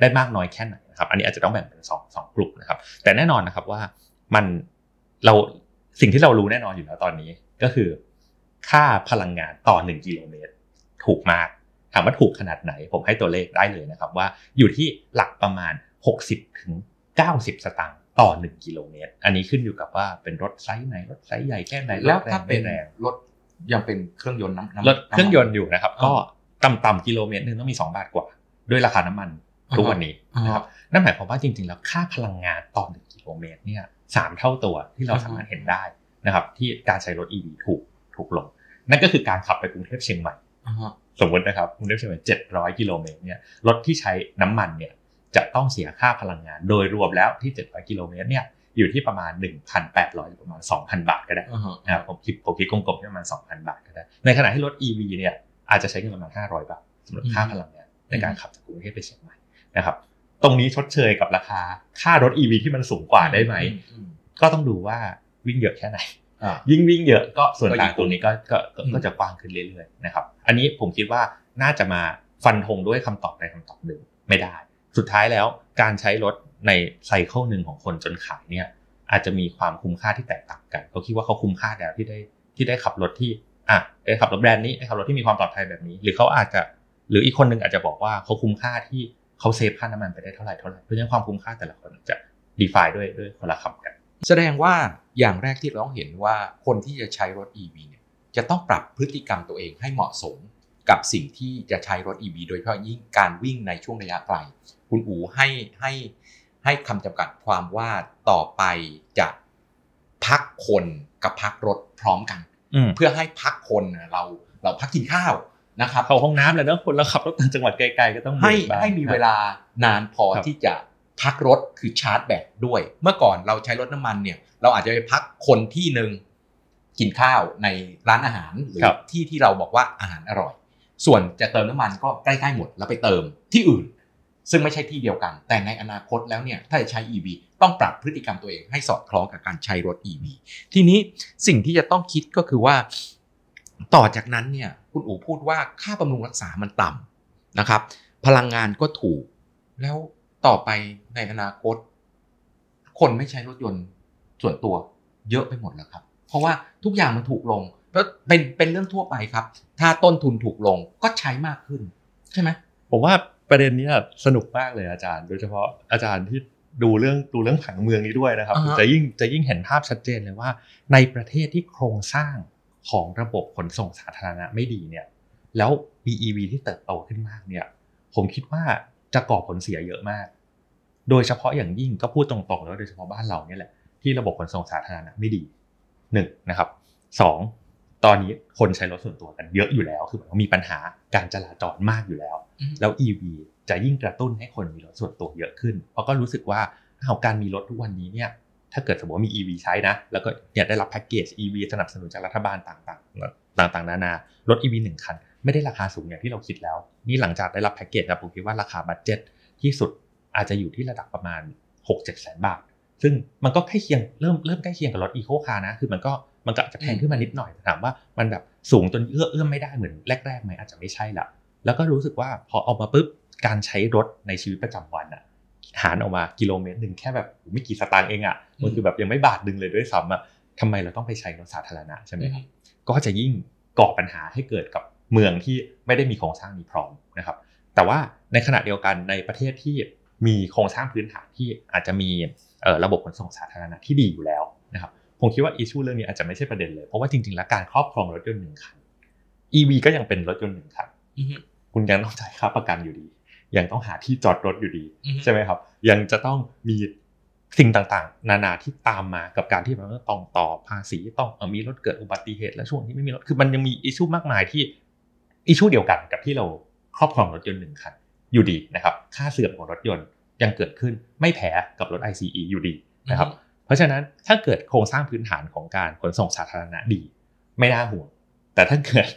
ได้มากน้อยแค่ไหนนะครับอันนี้อาจจะต้องแบ่งเป็นสองสองกลุ่มนะครับแต่แน่นอนนะครับว่ามันเรา สิ่งที่เรารู้แน่นอนอยู่แล้วตอนนี้ ก็คือ ค่าพลังงานต่อหนึ่งกิโลเมตร ถูกมากถามว่าถูกขนาดไหน ผมให้ตัวเลขได้เลยนะครับว่าอยู่ที่หลักประมาณ 60ถึง90 สตางค์ต่อ 1 กิโลเมตร อันนี้ขึ้นอยู่กับว่าเป็นรถไซส์ไหน รถไซส์ใหญ่แค่ไหนแล้วรถรงถ้าเป็นไม่แรงรถยังเป็นเครื่องยนต์น้ำน้ำรถเครื่องยนต์อยู่นะครับอ่าก็ต่ำๆกิโลเมตรหนึงต้องมี 2 บาทกว่า ด้วยราคาน้ำมันทุกวันนี้นะครับนั่นหมายความว่าจริงๆ แล้วค่าพลังงานต่อหนึ่งกิโลเมตรเนี่ย สามเท่าตัวที่เราสามารถเห็นได้นะครับ ที่การใช้รถ EV ถูกถูกลง นั่นก็คือการขับไปกรุงเทพเชียงใหม่อ่าฮะสมมตินะครับกรุงเทพเชียงใหม่700 กิโลเมตรเนี่ยรถที่ใช้น้ำมันเนี่ยจะต้องเสียค่าพลังงาน โดยรวมแล้วที่ 700 กิโลเมตรเนี่ยอยู่ที่ประมาณ 1,800หรือประมาณ 2,000 บาทก็ได้อ่าฮะนะครับผมคิดผมคิดกลมๆที่ประมาณ 2,000 บาทก็ได้ ในขณะที่รถ EV เนี่ยอาจจะใช้เงินประมาณ 500 บาทสำหรับค่าพลังงานในการขับจากกรุงเทพไปเชียงใหม่นะครับ ตรงนี้ชดเชยกับราคาค่ารถ EV ที่มันสูงกว่าได้ไหมอืมก็ต้องดูว่าวิ่งเยอะแค่ไหนอ่ายิ่งวิ่งเยอะก็ส่วนก็ยิ่ต่างงตรงนี้ก็ก็ก็อืมก็จะกว้างขึ้นเรื่อยๆนะครับ อันนี้ผมคิดว่าน่าจะมาฟันธงด้วยคำตอบในคำตอบหนึ่งไม่ได้ สุดท้ายแล้วการใช้รถในไซเคิลหนึ่งของคนจนขายเนี่ย อาจจะมีความคุ้มค่าที่แตกต่างกันเขาคิดว่าเขาคุ้มค่าแล้วที่ได้ที่ได้ขับรถที่อะได้ขับรถแบรนด์นี้ได้ขับรถที่มีความปลอดภัยแบบนี้ หรือเขาอาจจะ หรืออีกคนหนึ่งอาจจะบอกว่าเขาคุ้มค่าที่ เขาเซฟค่าน้ำมันไปได้เท่าไหร่เท่าไหร่เพราะฉะนั้นความคุ้มค่าแต่ละคนจะดีฟายด้วยด้วยคนละคำกัน แสดงว่าอย่างแรกที่เราต้องเห็นว่าคนที่จะใช้รถ EV เนี่ยจะต้องปรับพฤติกรรมตัวเองให้เหมาะสมกับสิ่งที่จะใช้รถ EV โดยเฉพาะยิ่งการวิ่งในช่วงระยะไกล คุณอูให้ให้ให้คำจำกัดความว่าต่อไปจะพักคนกับพักรถพร้อมกันอืมเพื่อให้พักคนน่ะเราเราพักกินข้าว นะครับเข้าห้องน้ำเลยเนอะคนเราขับรถต่างจังหวัดไกลๆก็ต้องให้เบรกบ้างให้มีเวลานานพอครับที่จะพักรถคือชาร์จแบตด้วย เมื่อก่อนเราใช้รถน้ำมันเนี่ย เราอาจจะไปพักคนที่หนึ่งกินข้าวในร้านอาหารหรือครับที่ที่เราบอกว่าอาหารอร่อย ส่วนจะเติมน้ำมันก็ใกล้ๆหมดแล้วไปเติมที่อื่น ซึ่งไม่ใช่ที่เดียวกัน แต่ในอนาคตแล้วเนี่ยถ้าจะใช้ EV ต้องปรับพฤติกรรมตัวเองให้สอดคล้องกับการใช้รถ EV ทีนี้สิ่งที่จะต้องคิดก็คือว่า ต่อจากนั้นเนี่ย คุณอู๋พูดว่าค่าบำรุงรักษามันต่ำนะครับ พลังงานก็ถูก แล้วต่อไปในอนาคต คนไม่ใช้รถยนต์ส่วนตัวเยอะไปหมดแล้วครับ เพราะว่าทุกอย่างมันถูกลงแล้วเป็นเป็นเรื่องทั่วไปครับ ถ้าต้นทุนถูกลงก็ใช้มากขึ้น ใช่ไหมผมว่าประเด็นเนี้ยสนุกมากเลยอาจารย์ โดยเฉพาะอาจารย์ที่ดูเรื่องดูเรื่องผังเมืองนี้ด้วยนะครับอ่าฮะจะยิ่งจะยิ่งเห็นภาพชัดเจนเลยว่า ในประเทศที่โครงสร้าง ของระบบขนส่งสาธารณะไม่ดีเนี่ย แล้วมี EV ที่เติบโตขึ้นมากเนี่ย ผมคิดว่าจะก่อผลเสียเยอะมาก โดยเฉพาะอย่างยิ่งก็พูดตรงๆแล้วโดยเฉพาะบ้านเราเนี่ยแหละที่ระบบขนส่งสาธารณะไม่ดีหนึ่งนะครับสองตอนนี้คนใช้รถส่วนตัวกันเยอะอยู่แล้ว คือแบบว่ามีปัญหาการจราจรมากอยู่แล้ว แล้ว EV จะยิ่งกระตุ้นให้คนมีรถส่วนตัวเยอะขึ้น เพราะก็รู้สึกว่าอ้าวการมีรถทุกวันนี้เนี่ย ถ้าเกิดสมมติว่ามี EV ใช้นะ แล้วก็เนี่ยได้รับแพ็กเกจ EV สนับสนุนจากรัฐบาลต่างๆ ต่างๆ นานารถ EV หนึ่งคัน ไม่ได้ราคาสูงอย่างที่เราคิดแล้ว นี่หลังจากได้รับแพ็กเกจครับผมคิดว่าราคาบัตเจ็ตที่สุดอาจจะอยู่ที่ระดับประมาณ 6-7 แสนบาท ซึ่งมันก็ใกล้เคียงเริ่มเริ่มใกล้เคียงกับรถอีโคคาร์นะ คือมันก็มันก็อาจจะแพงขึ้นมานิดหน่อยถามว่ามันแบบสูงจนเอื้อเอื้อมไม่ได้เหมือนแรกๆไหมอาจจะไม่ใช่ละแล้วก็รู้สึกว่าพอออกมาปุ๊บการใช้รถในชีวิตประจำวัน หารออกมากิโลเมตรหนึ่งแค่แบบโอ้โหไม่กี่สตางค์เองอะมันคือแบบยังไม่บาทหนึ่งเลยด้วยซ้ำอะทำไมเราต้องไปใช้รถสาธารณะใช่ไหมครับก็จะยิ่งก่อปัญหาให้เกิดกับเมืองที่ไม่ได้มีโครงสร้างนี้พร้อมนะครับ แต่ว่าในขณะเดียวกันในประเทศที่มีโครงสร้างพื้นฐานที่อาจจะมีเอ่อระบบขนส่งสาธารณะที่ดีอยู่แล้วนะครับผมคิดว่าอิชูเรื่องนี้อาจจะไม่ใช่ประเด็นเลย เพราะว่าจริงๆ แล้วการครอบครองรถยนต์หนึ่งคัน EV ก็ยังเป็นรถยนต์หนึ่งคันอือฮึคุณยังต้องจ่ายค่าประกันอยู่ดี ยังต้องหาที่จอดรถอยู่ดีอือฮึใช่ไหมครับ ยังจะต้องมีสิ่งต่างๆ นานาที่ตามมากับการที่มันต้องต่อภาษีต้องเอ่อมีรถเกิดอุบัติเหตุและช่วงที่ไม่มีรถคือมันยังมีอิชชูมากมายที่อิชชูเดียวกันกับที่เราครอบครองรถยนต์หนึ่งคันอยู่ดีนะครับ ค่าเสื่อมของรถยนต์ยังเกิดขึ้นไม่แพ้กับรถ ICE อยู่ดีนะครับ เพราะฉะนั้นถ้าเกิดโครงสร้างพื้นฐานของการขนส่งสาธารณะดี ไม่น่าห่วง แต่ถ้าเกิด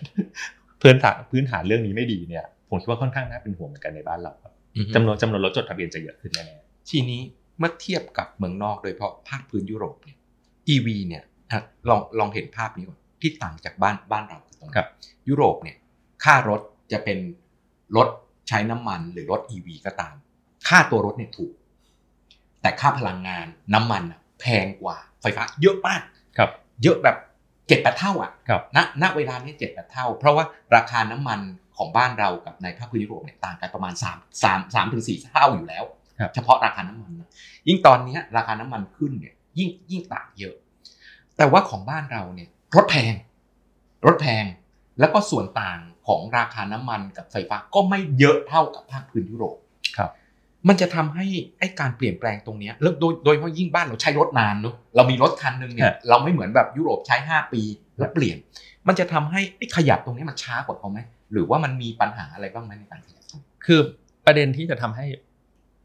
พื้นฐานพื้นฐานเรื่องนี้ไม่ดีเนี่ย ผมคิดว่าค่อนข้างน่าเป็นห่วงเหมือนกันในบ้านเราครับอือฮึจำนวนจำนวนรถจดทะเบียนจะเยอะขึ้นแน่ทีนี้เมื่อเทียบกับเมืองนอกโดยเฉพาะภาคพื้นยุโรปเนี่ย EV เนี่ยอะลองลองเห็นภาพนี้ก่อนที่ต่างจากบ้านบ้านเราคือตรงนี้ยุโรปเนี่ยค่ารถจะเป็นรถใช้น้ำมันหรือรถ EV ก็ตาม ค่าตัวรถเนี่ยถูก แต่ค่าพลังงานน้ำมันอะแพงกว่าไฟฟ้าเยอะมากๆครับ เยอะแบบเจ็ดแปดเท่าอะครับณณเวลานี้เจ็ดแปดเท่า เพราะว่าราคาน้ำมัน ของบ้านเรากับในภาคพื้นยุโรปเนี่ยต่างกันประมาณ3 3 3ถึง4เท่าอยู่แล้วครับเฉพาะราคาน้ำมันนะยิ่งตอนเนี้ยราคาน้ำมันขึ้นเนี่ยยิ่งยิ่งต่างเยอะ แต่ว่าของบ้านเราเนี่ยรถแพง รถแพงแล้วก็ส่วนต่างของราคาน้ำมันกับไฟฟ้าก็ไม่เยอะเท่ากับภาคพื้นยุโรปครับ มันจะทำให้ไอ้การเปลี่ยนแปลงตรงเนี้ยแล้วโดยโดยเฉพาะยิ่งบ้านเราใช้รถนานเนอะเรามีรถคันหนึ่งเนี่ยเราไม่เหมือนแบบยุโรปใช้ 5 ปีแล้วเปลี่ยน มันจะทำให้ไอ้ขยับตรงนี้มันช้ากว่าเขาไหม หรือว่ามันมีปัญหาอะไรบ้างไหมในการขยับคือประเด็นที่จะทำให้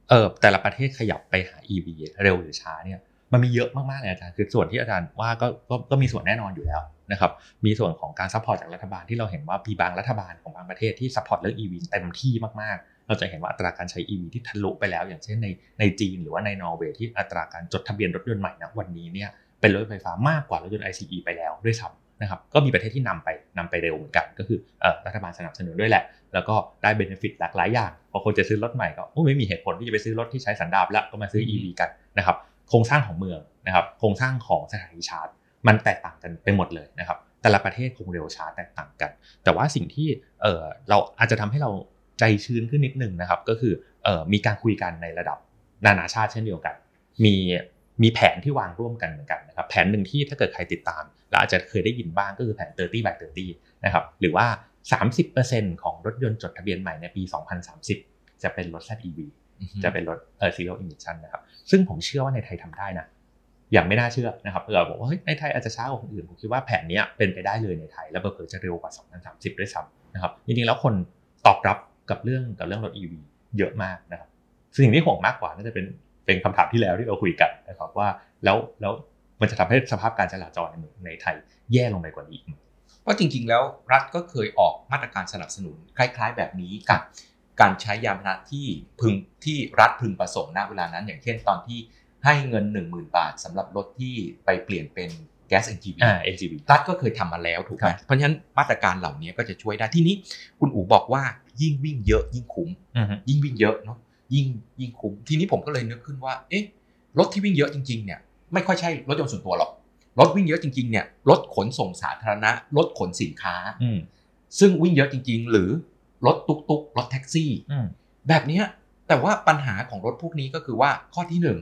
เออแต่ละประเทศขยับไปหา EV เร็วหรือช้าเนี่ยมันมีเยอะมากๆเลยอาจารย์คือส่วนที่อาจารย์ว่าก็ก็ก็มีส่วนแน่นอนอยู่แล้วนะครับมีส่วนของการ support จากรัฐบาลที่เราเห็นว่ามีบางรัฐบาลของบางประเทศที่ support เรื่อง EV เต็มที่มากๆ เราจะเห็นว่าอัตราการใช้ EV ที่ทะลุไปแล้ว อย่างเช่นในในจีนหรือว่าในนอร์เวย์ที่อัตราการจดทะเบียนรถยนต์ใหม่ณวันนี้เนี่ยเป็นรถไฟฟ้ามากกว่ารถยนต์ ICE ไปแล้วด้วยซ้ำ นะครับก็มีประเทศที่นำไปนำไปเร็วเหมือนกัน ก็คือเอ่อรัฐบาลสนับสนุนด้วยแหละ แล้วก็ได้เบนฟิตหลากหลายอย่างพอคนจะซื้อรถใหม่ก็โอ้ไม่มีเหตุผลที่จะไปซื้อรถที่ใช้สันดาปแล้วก็มาซื้อ EV กันนะครับโครงสร้างของเมืองนะครับโครงสร้างของสถานีชาร์จ มันแตกต่างกันไปหมดเลยนะครับแต่ละประเทศคงเร็วช้าแตกต่างกัน แต่ว่าสิ่งที่เออเราอาจจะทำให้เราใจชื้นขึ้นนิดนึงนะครับก็คือเออมีการคุยกันในระดับนานาชาติเช่นเดียวกัน มีมีแผนที่วางร่วมกันเหมือนกันนะครับแผนหนึ่งที่ถ้าเกิดใครติดตาม และอาจจะเคยได้ยินบ้างก็คือแผน 30 by 30 นะครับ หรือว่า 30%ของรถยนต์จดทะเบียนใหม่ในปี 2030 จะเป็นรถ ZEV จะเป็นรถเออ zero emission นะครับ ซึ่งผมเชื่อว่าในไทยทำได้นะ อย่างไม่น่าเชื่อนะครับเผื่อบอกว่าเฮ้ยในไทยอาจจะช้ากว่าคนอื่น ผมคิดว่าแผนเนี้ยเป็นไปได้เลยในไทย แล้วเผื่อๆจะเร็วกว่า 2030 ด้วยซ้ำนะครับ จริงๆ แล้วคนตอบรับกับเรื่องกับเรื่องรถ EV เยอะมากนะครับ สิ่งที่ห่วงมากกว่าน่าจะเป็นเป็นคำถามที่แล้วที่เราคุยกันนะครับว่าแล้วแล้ว มันจะทำให้สภาพการจราจรในเมืองในไทยแย่ลงไปกว่านี้อีกไหมเพราะจริง ๆ แล้วรัฐก็เคยออกมาตรการสนับสนุนคล้าย ๆ แบบนี้กับการใช้ยานพาหนะที่พึงที่รัฐพึงประสงค์ณเวลานั้น อย่างเช่นตอนที่ให้เงิน 10,000 บาทสำหรับรถที่ไปเปลี่ยนเป็นแก๊ส NGV อ่า NGV รัฐก็เคยทำมาแล้วถูกไหมครับเพราะฉะนั้นมาตรการเหล่านี้ก็จะช่วยได้ที่นี้คุณอู๋บอกว่ายิ่งวิ่งเยอะยิ่งคุ้มอือฮึยิ่งวิ่งเยอะเนาะยิ่งยิ่งคุ้มทีนี้ผมก็เลยนึกขึ้นว่า เอ๊ะรถที่วิ่งเยอะจริงๆเนี่ย ไม่ค่อยใช่รถยนต์ส่วนตัวหรอกรถวิ่งเยอะจริงๆเนี่ยรถขนส่งสาธารณะรถขนสินค้าอืมซึ่งวิ่งเยอะจริง ๆ หรือรถตุกตุกๆรถแท็กซี่อืมแบบเนี้ยแต่ว่าปัญหาของรถพวกนี้ก็คือว่าข้อที่หนึ่ง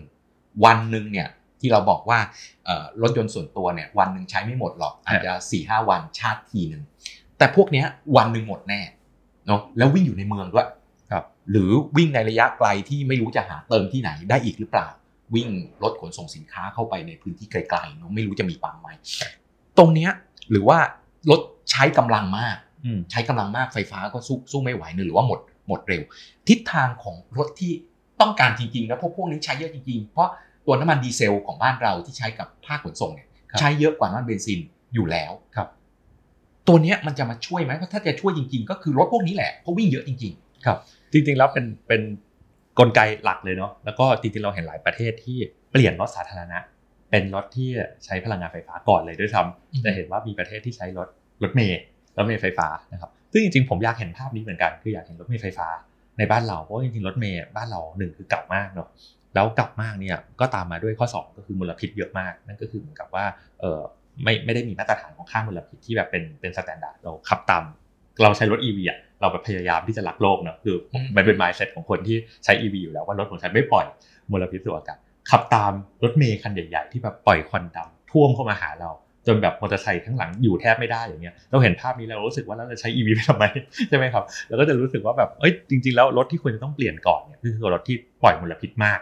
วันหนึ่งเนี่ยที่เราบอกว่าเอ่อรถยนต์ส่วนตัวเนี่ยวันหนึ่งใช้ไม่หมดหรอกอาจจะสี่ห้าวันชาร์จทีหนึ่งแต่พวกเนี้ยวันหนึ่งหมดแน่เนาะแล้ววิ่งอยู่ในเมืองด้วยครับหรือวิ่งในระยะไกลที่ไม่รู้จะหาเติมที่ไหนได้อีกหรือเปล่า วิ่งรถขนส่งสินค้าเข้าไปในพื้นที่ไกลๆเนาะไม่รู้จะมีปั๊มไหมตรงเนี้ยหรือว่ารถใช้กำลังมากอืมใช้กำลังมากไฟฟ้าก็สู้สู้ไม่ไหวเนอะหรือว่าหมดหมดเร็ว ทิศทางของรถที่ต้องการจริงๆนะพวกพวกนี้ใช้เยอะจริงๆ เพราะตัวน้ำมันดีเซลของบ้านเราที่ใช้กับภาคขนส่งเนี่ยครับใช้เยอะกว่าน้ำมันเบนซินอยู่แล้วครับ ตัวเนี้ยมันจะมาช่วยไหมเพราะถ้าจะช่วยจริง ๆ ก็คือรถพวกนี้แหละเพราะวิ่งเยอะจริงครับ จริงๆแล้วเป็นเป็น กลไกหลักเลยเนาะแล้วก็จริงๆเราเห็นหลายประเทศที่เปลี่ยนรถสาธารณะ เป็นรถที่ใช้พลังงานไฟฟ้าก่อนเลยด้วยซ้อืมำจะเห็นว่ามีประเทศที่ใช้รถรถเมล์รถเมล์ไฟฟ้านะครับซึ่งจริงๆผมอยากเห็นภาพนี้เหมือนกันคืออยากเห็นรถเมล์ไฟฟ้าในบ้านเราเพราะว่าจริงๆรถเมล์บ้านเราหนึ่งคือเก่ามากเนาะแล้วเก่ามากเนี่ยก็ตามมาด้วยข้อสองก็คือมลพิษเยอะมาก นั่นก็คือเหมือนกับว่าเออไม่ไม่ได้มีมาตรฐานของค่ามลพิษที่แบบเป็นเป็น standard เราขับตาม เราใช้รถ EV อะเราแบบพยายามที่จะรักโลกเนอะคืออมมันเป็น mindset ของคนที่ใช้ EV อยู่แล้วว่ารถของฉันไม่ปล่อยมลพิษสู่อากาศขับตามรถเมล์คันใหญ่ ๆ ที่แบบปล่อยควันดำท่วมเข้ามาหาเราจนแบบมอเตอร์ไซค์ข้างหลังอยู่แทบไม่ได้อย่างเงี้ยเราเห็นภาพนี้แล้วเรารู้สึกว่าเราจะใช้ EV ไปทำไมใช่ไหมครับเราก็จะรู้สึกว่าแบบเอ้ยจริง ๆ แล้วรถที่ควรจะต้องเปลี่ยนก่อนเนี่ยคือรถที่ปล่อยมลพิษมาก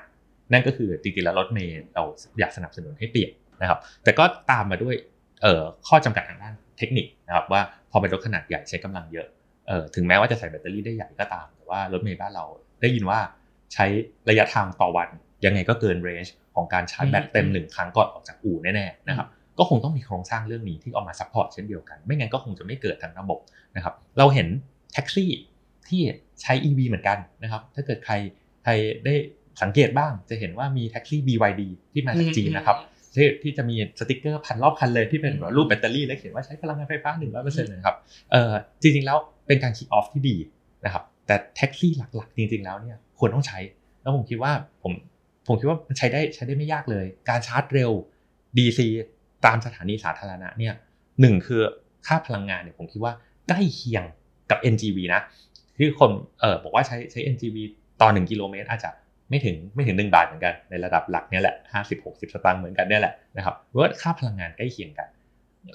นั่นก็คือจริงๆแล้วรถเมล์เราอยากสนับสนุนให้เปลี่ยนนะครับแต่ก็ตามมาด้วยเอ่อข้อจำกัดทางด้าน เทคนิคนะครับว่าพอเป็นรถขนาดใหญ่ใช้กำลังเยอะเอ่อถึงแม้ว่าจะใส่แบตเตอรี่ได้ใหญ่ก็ตาม แต่ว่ารถเมล์บ้านเราได้ยินว่าใช้ระยะทางต่อวันยังไงก็เกิน range ของการชาร์จแบตเต็มหนึ่งครั้งก่อนออกจากอู่แน่ๆนะครับก็คงต้องมีโครงสร้างเรื่องนี้ที่เอามา support เช่นเดียวกัน ไม่งั้นก็คงจะไม่เกิดทั้งระบบนะครับเราเห็นแท็กซี่ที่ใช้ EV เหมือนกันนะครับถ้าเกิดใครใครได้สังเกตบ้างจะเห็นว่ามีแท็กซี่ BYD ที่มาจากจีนนะครับ ที่ที่จะมีสติกเกอร์พันรอบคันเลยที่เป็นรูปแบตเตอรี่แล้วเขียนว่าใช้พลังงานไฟฟ้า 100%นะครับเอ่อจริงๆแล้วเป็นการ kick off ที่ดีนะครับแต่แท็กซี่หลักๆ จริงๆแล้วเนี่ยควรต้องใช้ แล้วผมคิดว่าผมผมคิดว่ามันใช้ได้ใช้ได้ไม่ยากเลย การชาร์จเร็ว DC ตามสถานีสาธารณะเนี่ยหนึ่งคือค่าพลังงานเนี่ยผมคิดว่าใกล้เคียงกับ NGV นะที่คนเอ่อบอกว่าใช้ใช้ NGV ต่อ 1 กิโลเมตรอาจจะ ไม่ถึงไม่ถึงหนึ่งบาทเหมือนกันในระดับหลักเนี่ยแหละห้าสิบหกสิบสตางค์เหมือนกันเนี่ยแหละนะครับว่าค่าพลังงานใกล้เคียงกัน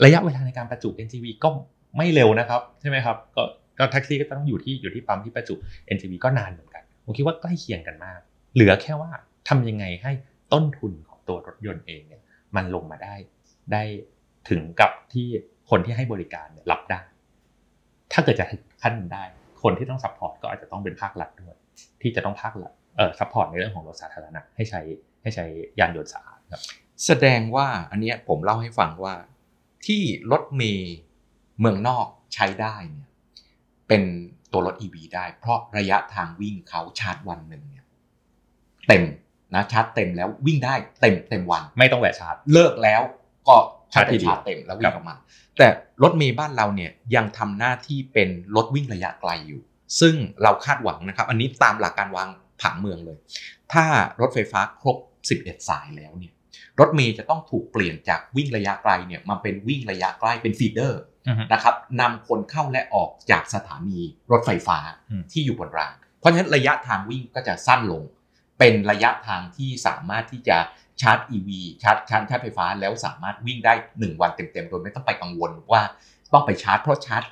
ระยะเวลาในการประจุ NGV ก็ไม่เร็วนะครับใช่ไหมครับก็ก็แท็กซี่ก็ต้องอยู่ที่อยู่ที่ปั๊มที่ประจุ NGV ก็นานเหมือนกันผมคิดว่าใกล้เคียงกันมาก เหลือแค่ว่าทำยังไงให้ต้นทุนของตัวรถยนต์เองเนี่ยมันลงมาได้ได้ถึงกับที่คนที่ให้บริการเนี่ยรับได้ ถ้าเกิดจะขั้นได้ คนที่ต้อง support ก็อาจจะต้องเป็นภาครัฐด้วยที่จะต้องภาครัฐ support ในเรื่องของรถสาธารณะให้ใช้ให้ใช้ยานยนต์สะอาดครับแสดงว่าอันเนี้ยผมเล่าให้ฟังว่าที่รถเมย์เมืองนอกใช้ได้เนี่ยเป็นตัวรถ EV ได้ เพราะระยะทางวิ่งเขาชาร์จวันหนึ่งเนี่ยเต็มนะชาร์จเต็มแล้ววิ่งได้เต็มเต็มวัน ไม่ต้องแวะชาร์จ เลิกแล้วก็ชาร์จทีเดียวชาร์จเต็มแล้ววิ่งออกมา แต่รถเมย์บ้านเราเนี่ยยังทำหน้าที่เป็นรถวิ่งระยะไกลอยู่ ซึ่งเราคาดหวังนะครับ อันนี้ตามหลักการวาง ผังเมืองเลย ถ้ารถไฟฟ้าครบ 11 สายแล้วเนี่ยรถเมย์จะต้องถูกเปลี่ยนจากวิ่งระยะไกลเนี่ยมาเป็นวิ่งระยะใกล้เป็น feeder นะครับนำคนเข้าและออกจากสถานีรถไฟฟ้าอืมที่อยู่บนราง เพราะฉะนั้นระยะทางวิ่งก็จะสั้นลง เป็นระยะทางที่สามารถที่จะชาร์จ EV ชาร์จชาร์จชาร์จไฟฟ้าแล้วสามารถวิ่งได้ 1 วันเต็มๆ โดยไม่ต้องไปกังวลว่าต้องไปชาร์จเพราะชาร์จ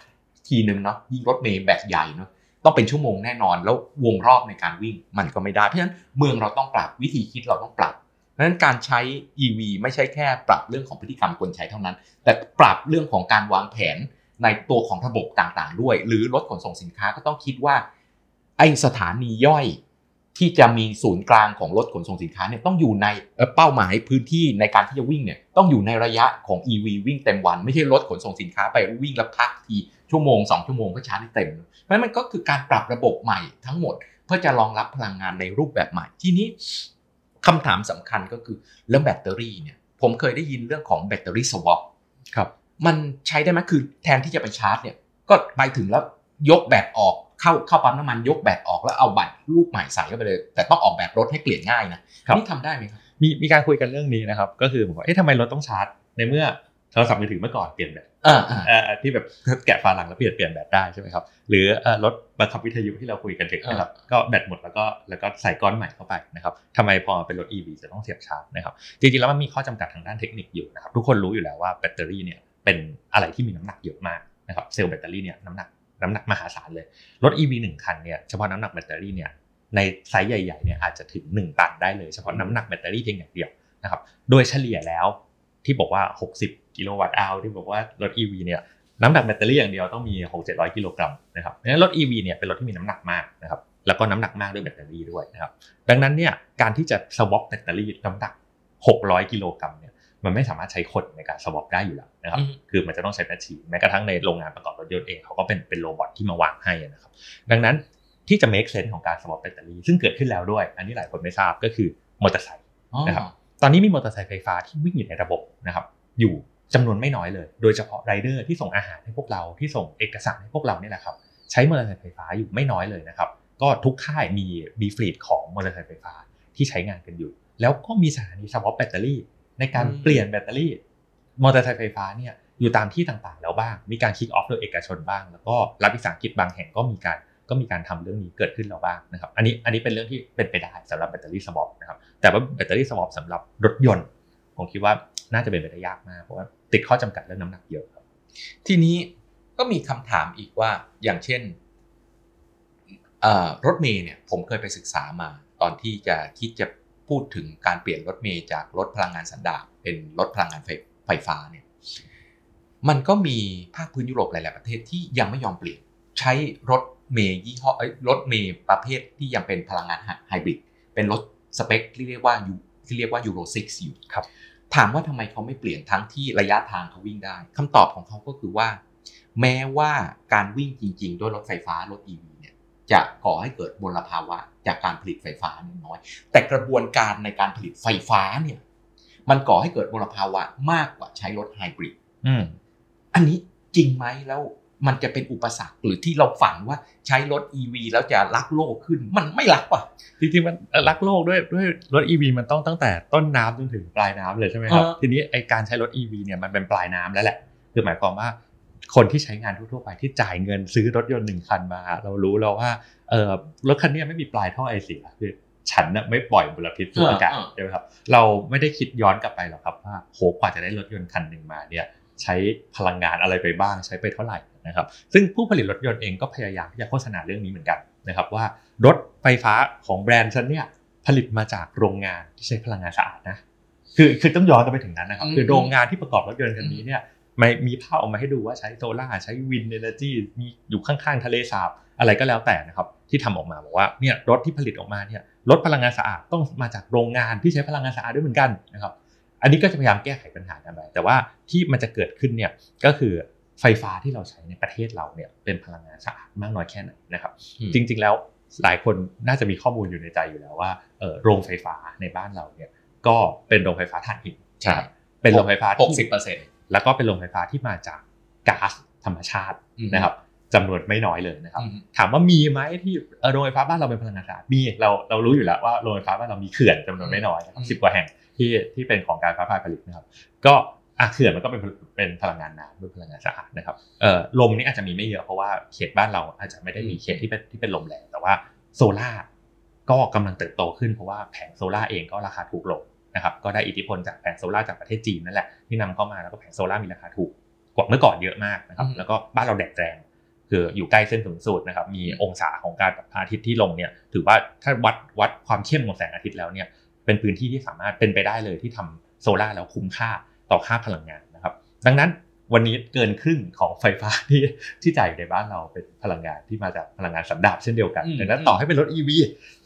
ทีนึงเนาะยิ่งรถเมล์แบบใหญ่เนาะ ต้องเป็นชั่วโมงแน่นอน แล้ววงรอบในการวิ่งมันก็ไม่ได้ เพราะฉะนั้นเมืองเราต้องปรับวิธีคิดเราต้องปรับเพราะฉะนั้นการใช้ EV ไม่ใช่แค่ปรับเรื่องของพฤติกรรมคนใช้เท่านั้น แต่ปรับเรื่องของการวางแผนในตัวของระบบต่างๆ ด้วย หรือรถขนส่งสินค้าก็ต้องคิดว่าไอสถานีย่อย ที่จะมีศูนย์กลางของรถขนส่งสินค้าเนี่ยต้องอยู่ในเอ่อเป้าหมายพื้นที่ในการที่จะวิ่งเนี่ยต้องอยู่ในระยะของ EV วิ่งเต็มวัน ไม่ใช่รถขนส่งสินค้าไปวิ่งแล้วพักทีชั่วโมง 2 ชั่วโมงก็ชาร์จได้เต็มเพราะฉะนั้นมันก็คือการปรับระบบใหม่ทั้งหมด เพื่อจะรองรับพลังงานในรูปแบบใหม่ทีนี้คำถามสำคัญก็คือเรื่องแบตเตอรี่เนี่ยผมเคยได้ยินเรื่องของแบตเตอรี่สวอปครับมันใช้ได้ไหมคือแทนที่จะไปชาร์จเนี่ยก็ไปถึงแล้วยกแบตออก เข้าเข้าปั๊มน้ำมันยกแบตออกแล้วเอาบัตรลูกใหม่ใส่เข้าไปเลย แต่ต้องออกแบบรถให้เปลี่ยนง่ายนะครับนี่ทำได้ไหมครับมีมีการคุยกันเรื่องนี้นะครับ ก็คือผมว่าเอ๊ะทำไมรถต้องชาร์จ ในเมื่อโทรศัพท์มือถือเมื่อก่อนเปลี่ยนแบตอ่าอ่าเอ่อที่แบบแกะฝาหลังแล้วเปลี่ยนเปลี่ยนแบตได้ใช่ไหมครับหรือเอ่อรถบังคับวิทยุที่เราคุยกันถึงนะครับก็แบตหมดแล้วก็แล้วก็ใส่ก้อนใหม่เข้าไปนะครับทำไมพอเป็นรถ EV จะต้องเสียบชาร์จนะครับจริงๆแล้วมันมีข้อจำกัดทางด้านเทคนิคอยู่นะครับทุกคนรู้อยู่แล้วว่าแบตเตอรี่เนี่ยเป็นอะไรที่มีน้ำหนักเยอะมากนะครับเซลล์แบตเตอรี่เนี่ยน้ำหนัก น้ำหนักมหาศาลเลย รถ EV หนึ่งคันเนี่ยเฉพาะน้ำหนักแบตเตอรี่เนี่ยในไซส์ใหญ่ๆเนี่ยอาจจะถึง 1 ตันได้เลยเฉพาะน้ำหนักแบตเตอรี่เพียงอย่างเดียวนะครับโดยเฉลี่ยแล้วที่บอกว่า 60 กิโลวัตต์อาวที่บอกว่ารถ EV เนี่ยน้ำหนักแบตเตอรี่อย่างเดียวต้องมี 6 700 กิโลกรัมนะครับดังนั้นรถ EV เนี่ยเป็นรถที่มีน้ำหนักมากนะครับแล้วก็น้ำหนักมากด้วยแบตเตอรี่ด้วยนะครับดังนั้นเนี่ยการที่จะ swap แบตเตอรี่น้ำหนัก 600 กิโลกรัมเนี่ย มันไม่สามารถใช้คนในการ swap ได้อยู่แล้วนะครับอืมคือมันจะต้องใช้ machine แม้กระทั่งในโรงงานประกอบรถยนต์เองเขาก็เป็นเป็น robot ที่มาวางให้นะครับ ดังนั้นที่จะ make sense ของการ swap แบตเตอรี่ซึ่งเกิดขึ้นแล้วด้วย อันนี้หลายคนไม่ทราบก็คือมอเตอร์ไซค์นะครับ ตอนนี้มีมอเตอร์ไซค์ไฟฟ้าที่วิ่งอยู่ในระบบนะครับ อยู่จำนวนไม่น้อยเลย โดยเฉพาะไรเดอร์ที่ส่งอาหารให้พวกเราที่ส่งเอกสารให้พวกเราเนี่ยแหละครับ ใช้มอเตอร์ไซค์ไฟฟ้าอยู่ไม่น้อยเลยนะครับ ก็ทุกค่ายมีมี fleet ของมอเตอร์ไซค์ไฟฟ้าที่ใช้งานกันอยู่ แล้วก็มีสถานี swap แบตเตอรี่ ในการอืมเปลี่ยนแบตเตอรี่มอเตอร์ไซค์ไฟฟ้าเนี่ยอยู่ตามที่ต่างๆ แล้วบ้าง มีการ kick off โดยเอกชนบ้าง แล้วก็รัฐวิสาหกิจบางแห่งก็มีการก็มีการทำเรื่องนี้เกิดขึ้นแล้วบ้างนะครับ อันนี้อันนี้เป็นเรื่องที่เป็นไปได้สำหรับแบตเตอรี่สวอปนะครับ แต่ว่าแบตเตอรี่สวอปสำหรับรถยนต์ ผมคิดว่าน่าจะเป็นไปได้ยากมาก เพราะว่าติดข้อจำกัดเรื่องน้ำหนักเยอะครับ ทีนี้ก็มีคำถามอีกว่าอย่างเช่นเอ่อรถเมย์เนี่ยผมเคยไปศึกษามาตอนที่จะคิดจะ พูดถึงการเปลี่ยนรถเมย์จากรถพลังงานสันดาปเป็นรถพลังงานไฟไฟฟ้าเนี่ยมันก็มีภาคพื้นยุโรปหลาย ๆ ประเทศที่ยังไม่ยอมเปลี่ยน ใช้รถเมย์ยี่ห้อเอ้ยรถเมย์ประเภทที่ยังเป็นพลังงานไฮบริดเป็นรถสเปคที่เรียกว่ายูที่เรียกว่ายูโร6อยู่ครับถามว่าทำไมเขาไม่เปลี่ยนทั้งที่ระยะทางเขาวิ่งได้คำตอบของเขาก็คือว่า แม้ว่าการวิ่งจริง ๆ ด้วยรถไฟฟ้ารถ EV เนี่ย จะก่อให้เกิดมลภาวะจากการผลิตไฟฟ้าน้อย แต่กระบวนการในการผลิตไฟฟ้าเนี่ยมันก่อให้เกิดมลภาวะมากกว่าใช้รถไฮบริดอืมอันนี้จริงไหมแล้วมันจะเป็นอุปสรรคหรือที่เราฝันว่าใช้รถ EV แล้วจะรักโลกขึ้นมันไม่รักว่ะจริงๆมันเอ่อรักโลกด้วยด้วยรถ EV มันต้องตั้งแต่ต้นน้ำจนถึงปลายน้ำเลยใช่ไหมครับเออทีนี้ไอการใช้รถ EV เนี่ยมันเป็นปลายน้ำแล้วแหละ คือหมายความว่า คนที่ใช้งานทั่วๆไปที่จ่ายเงินซื้อรถยนต์หนึ่งคันมา เรารู้แล้วว่าเออรถคันเนี้ยไม่มีปลายท่อไอเสียคือฉันน่ะไม่ปล่อยมลพิษสู่อากาศเออเออใช่ไหมครับ เราไม่ได้คิดย้อนกลับไปหรอกครับว่าโหกว่าจะได้รถยนต์คันหนึ่งมาเนี่ยใช้พลังงานอะไรไปบ้างใช้ไปเท่าไหร่นะครับ ซึ่งผู้ผลิตรถยนต์เองก็พยายามที่จะโฆษณาเรื่องนี้เหมือนกันนะครับว่ารถไฟฟ้าของแบรนด์ฉันเนี่ยผลิตมาจากโรงงานที่ใช้พลังงานสะอาดนะคือคือต้องย้อนกันไปถึงนั้นนะครับอืมคือโรงงานที่ประกอบรถยนต์คันนี้เนี่ย ไม่มีภาพออกมาให้ดูว่าใช้โซล่าร์ใช้ wind energy มีอยู่ข้างๆ ทะเลสาบอะไรก็แล้วแต่นะครับ ที่ทำออกมาบอกว่าเนี่ยรถที่ผลิตออกมาเนี่ยรถพลังงานสะอาดต้องมาจากโรงงานที่ใช้พลังงานสะอาดด้วยเหมือนกันนะครับ อันนี้ก็จะพยายามแก้ไขปัญหากันไปแต่ว่าที่มันจะเกิดขึ้นเนี่ยก็คือไฟฟ้าที่เราใช้ในประเทศเราเนี่ยเป็นพลังงานสะอาดมากน้อยแค่ไหนนะครับอืมจริง ๆ แล้วหลายคนน่าจะมีข้อมูลอยู่ในใจอยู่แล้วว่าเอ่อโรงไฟฟ้าในบ้านเราเนี่ยก็เป็นโรงไฟฟ้าถ่านหินใช่นะครับเป็นโรงไฟฟ้าหกสิที่บเปอร์เซ็นต์ แล้วก็เป็นโรงไฟฟ้าที่มาจากก๊าซธรรมชาติอืมนะครับจำนวนไม่น้อยเลยนะครับอืมถามว่ามีไหมที่เอ่อโรงไฟฟ้าบ้านเราเป็นพลังงานสะอาดมีเราเรารู้อยู่แล้วว่าโรงไฟฟ้าบ้านเรามีเขื่อนจำนวนไม่น้อยนะครับสิบกว่าแห่งที่ที่เป็นของการไฟฟ้าผลิตนะครับ ก็อะเขื่อนมันก็เป็นเป็นพลังงานน้ำด้วยพลังงานสะอาดนะครับเอ่อลมนี่อาจจะมีไม่เยอะเพราะว่าเขตบ้านเราอาจจะไม่ได้มีเขตที่เป็นที่เป็นลมแรงแต่ว่าโซล่าร์ก็กำลังเติบโตขึ้นเพราะว่าแผงโซล่าร์เองก็ราคาถูกลง นะครับก็ได้อิทธิพลจากแผงโซล่าร์จากประเทศจีนนั่นแหละที่นำเข้ามาแล้วก็แผงโซล่าร์มีราคาถูกกว่าเมื่อก่อนเยอะมากนะครับอืมแล้วก็บ้านเราแดดแรงคืออยู่ใกล้เส้นศูนย์สูตรนะครับมีองศาของการพระอาทิตย์ที่ลงเนี่ยถือว่าถ้าวัดวัดความเข้มของแสงอาทิตย์แล้วเนี่ยเป็นพื้นที่ที่สามารถเป็นไปได้เลยที่ทำโซลาร์แล้วคุ้มค่าต่อค่าพลังงานนะครับ ดังนั้นวันนี้เกินครึ่งของไฟฟ้าที่ที่จ่ายอยู่ในบ้านเราเป็นพลังงานที่มาจากพลังงานสันดาปเช่นเดียวกันอืมดังนั้นต่อให้เป็นรถ EV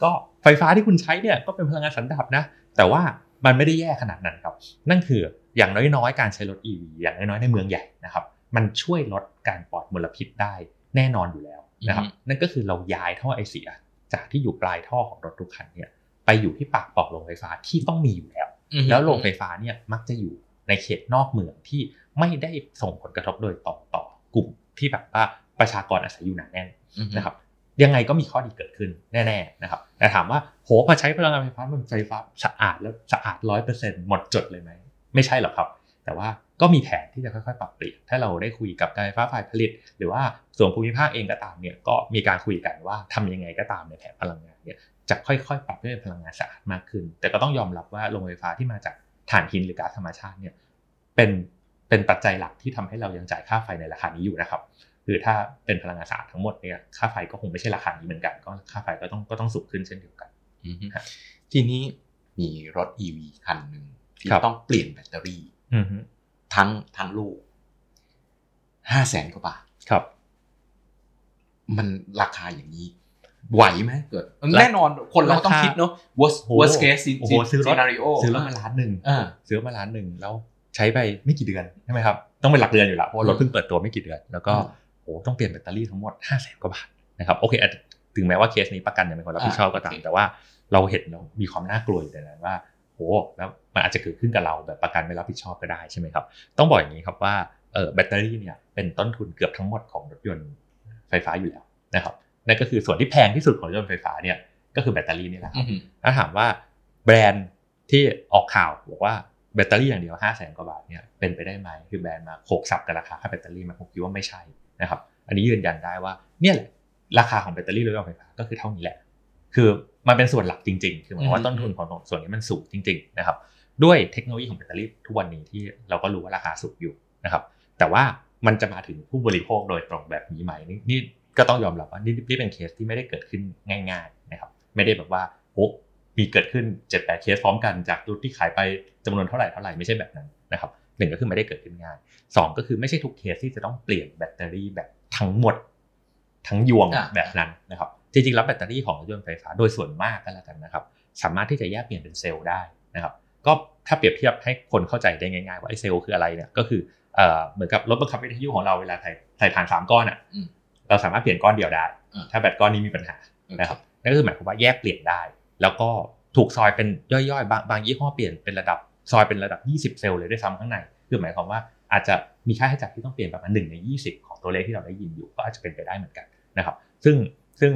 ก็ไฟฟ้าที่คุณใช้เนี่ยก็เป็นพลังงานสันดาปนะ แต่ว่า มันไม่ได้แย่ขนาดนั้นครับ นั่นคืออย่างน้อยๆ การใช้รถ EV อย่างน้อยๆ ในเมืองใหญ่นะครับ มันช่วยลดการปล่อยมลพิษได้แน่นอนอยู่แล้วนะครับอือฮึนั่นก็คือเราย้ายท่อไอเสีย จากที่อยู่ปลายท่อของรถทุกคันเนี่ยไปอยู่ที่ปากปล่องโรงไฟฟ้าที่ต้องมีอยู่แล้ว แล้วโรงไฟฟ้าเนี่ยมักจะอยู่ในเขตนอกเมืองที่ไม่ได้ส่งผลกระทบโดยตรงต่อกลุ่มที่แบบว่าประชากรอาศัยอยู่หนาแน่นนะครับ ยังไงก็มีข้อดีเกิดขึ้นแน่ๆนะครับแต่ถามว่าโหพอใช้พลังงานไฟฟ้ามันไฟฟ้าสะอาดแล้วสะอาดร้อยเปอร์เซ็นต์หมดจดเลยไหมไม่ใช่หรอกครับ แต่ว่าก็มีแผนที่จะค่อยๆ ปรับเปลี่ยน ถ้าเราได้คุยกับการไฟฟ้าฝ่ายผลิต หรือว่าส่วนภูมิภาคเองก็ตามเนี่ยก็มีการคุยกันว่าทำยังไงก็ตามในแผนพลังงานเนี่ยจะค่อยๆ ปรับให้เป็นพลังงานสะอาดมากขึ้น แต่ก็ต้องยอมรับว่าโรงไฟฟ้าที่มาจากถ่านหินหรือก๊าซธรรมชาติเนี่ยเป็นเป็นปัจจัยหลักที่ทำให้เรายังจ่ายค่าไฟในราคานี้อยู่นะครับ คือถ้าเป็นพลังงานสะอาดทั้งหมดเนี่ยค่าไฟก็คงไม่ใช่ราคานี้เหมือนกันก็ค่าไฟก็ต้องก็ต้องสูงขึ้นเช่นเดียวกันอืมครับทีนี้มีรถ EV คันหนึ่งที่ครับต้องเปลี่ยนแบตเตอรี่อือฮึทั้งทั้งลูกห้าแสนกว่าบาทครับ มันราคาอย่างนี้ ไหวไหมเกิด แน่นอนคนเราต้องราคาคิดเนาะ worst โห worst case โอ้โหซื้อรถ scenario ซื้อรถมาล้านหนึ่งอ่าซื้อมาล้านหนึ่งแล้วใช้ไปไม่กี่เดือนใช่ไหมครับ ต้องเป็นหลักเดือนอยู่แล้วเพราะว่ารถเพิ่งเปิดตัวไม่กี่เดือน แล้วก็อืม โอ้ต้องเปลี่ยนแบตเตอรี่ทั้งหมดห้าแสนกว่าบาทนะครับโอเคอาจจะถึงแม้ว่าเคสนี้ประกันยังเป็นคนรับผิดชอบก็ตามอ่าโอเคแต่ว่าเราเห็นเรามีความน่ากลัวอยู่ในนั้นว่าโอ้แล้วมันอาจจะเกิดขึ้นกับเราแบบประกันไม่รับผิดชอบก็ได้ใช่ไหมครับต้องบอกอย่างนี้ครับว่าเออแบตเตอรี่เนี่ยเป็นต้นทุนเกือบทั้งหมดของรถยนต์ไฟฟ้าอยู่แล้วนะครับนั่นก็คือส่วนที่แพงที่สุดของรถยนต์ไฟฟ้าเนี่ยก็คือแบตเตอรี่นี่แหละครับอืมถ้าถามว่าแบรนด์ที่ออกข่าวบอกว่าแบตเตอรี่อย่างเดียวห้าแสนกว่าบาทเนี่ยเป็นไปได้ไหมคือแบรนด์มาโขกสับกับราคาค่าแบตเตอรี่มันผมคิดว่าไม่ใช่ นะครับ อันนี้ยืนยันได้ว่าเนี่ยแหละราคาของแบตเตอรี่รถยนต์ไฟฟ้าก็คือเท่านี้แหละ คือมันเป็นส่วนหลักจริง ๆ คือหมายความว่าต้นทุนของส่วนนี้มันสูงจริง ๆ นะครับ ด้วยเทคโนโลยีของแบตเตอรี่ทุกวันนี้ที่เราก็รู้ว่าราคาสูงอยู่นะครับ แต่ว่ามันจะมาถึงผู้บริโภคโดยตรงแบบนี้ไหมนี่นี่ก็ต้องยอมรับว่านี่นี่เป็นเคสที่ไม่ได้เกิดขึ้นง่าย ๆนะครับ ไม่ได้แบบว่าโอ้มีเกิดขึ้น7จ็ดแปดเคสพร้อมกันจากรุ่นที่ขายไปจำนวนเท่าไหร่เท่าไหร่ไม่ใช่แบบนั้นนะครับ หนึ่งก็คือไม่ได้เกิดขึ้นง่ายสองก็คือไม่ใช่ทุกเคสที่จะต้องเปลี่ยนแบตเตอรี่แบบทั้งหมด ทั้งยวงอะแบบนั้นนะครับจริงๆแล้วแบตเตอรี่ของรถยนต์ไฟฟ้าโดยส่วนมากก็แล้วกันนะครับ สามารถที่จะแยกเปลี่ยนเป็นเซลล์ได้นะครับก็ถ้าเปรียบเทียบให้คนเข้าใจได้ง่ายๆ ว่าไอ้เซลล์คืออะไรเนี่ยก็คือเอ่อเหมือนกับรถบังคับวิทยุของเราเวลาใส่ใส่ถ่านสามก้อนอะอืมเราสามารถเปลี่ยนก้อนเดียวได้อ่าถ้าแบตก้อนนี้มีปัญหานะครับนั่นก็คือหมายความว่าแยกเปลี่ยนได้ แล้วก็ถูกซอยเป็นย่อยๆ บางบางยี่ห้อเปลี่ยนเป็นระดับ ซอยเป็นระดับ 20 เซลล์เลยด้วยซ้ำข้างใน คือหมายความว่าอาจจะมีค่าใช้จ่ายที่ต้องเปลี่ยนประมาณ1ใน 20 ของตัวเลขที่เราได้ยินอยู่ ก็อาจจะเป็นไปได้เหมือนกันนะครับซึ่งซึ่ง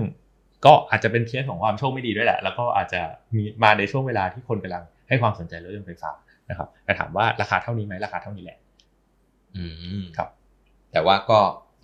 ก็อาจจะเป็นเคสของความโชคไม่ดีด้วยแหละ แล้วก็อาจจะมีมาในช่วงเวลาที่คนกำลังให้ความสนใจรถยนต์ไฟฟ้านะครับแต่ถามว่าราคาเท่านี้ไหมราคาเท่านี้แหละ อืมครับ แต่ว่าก็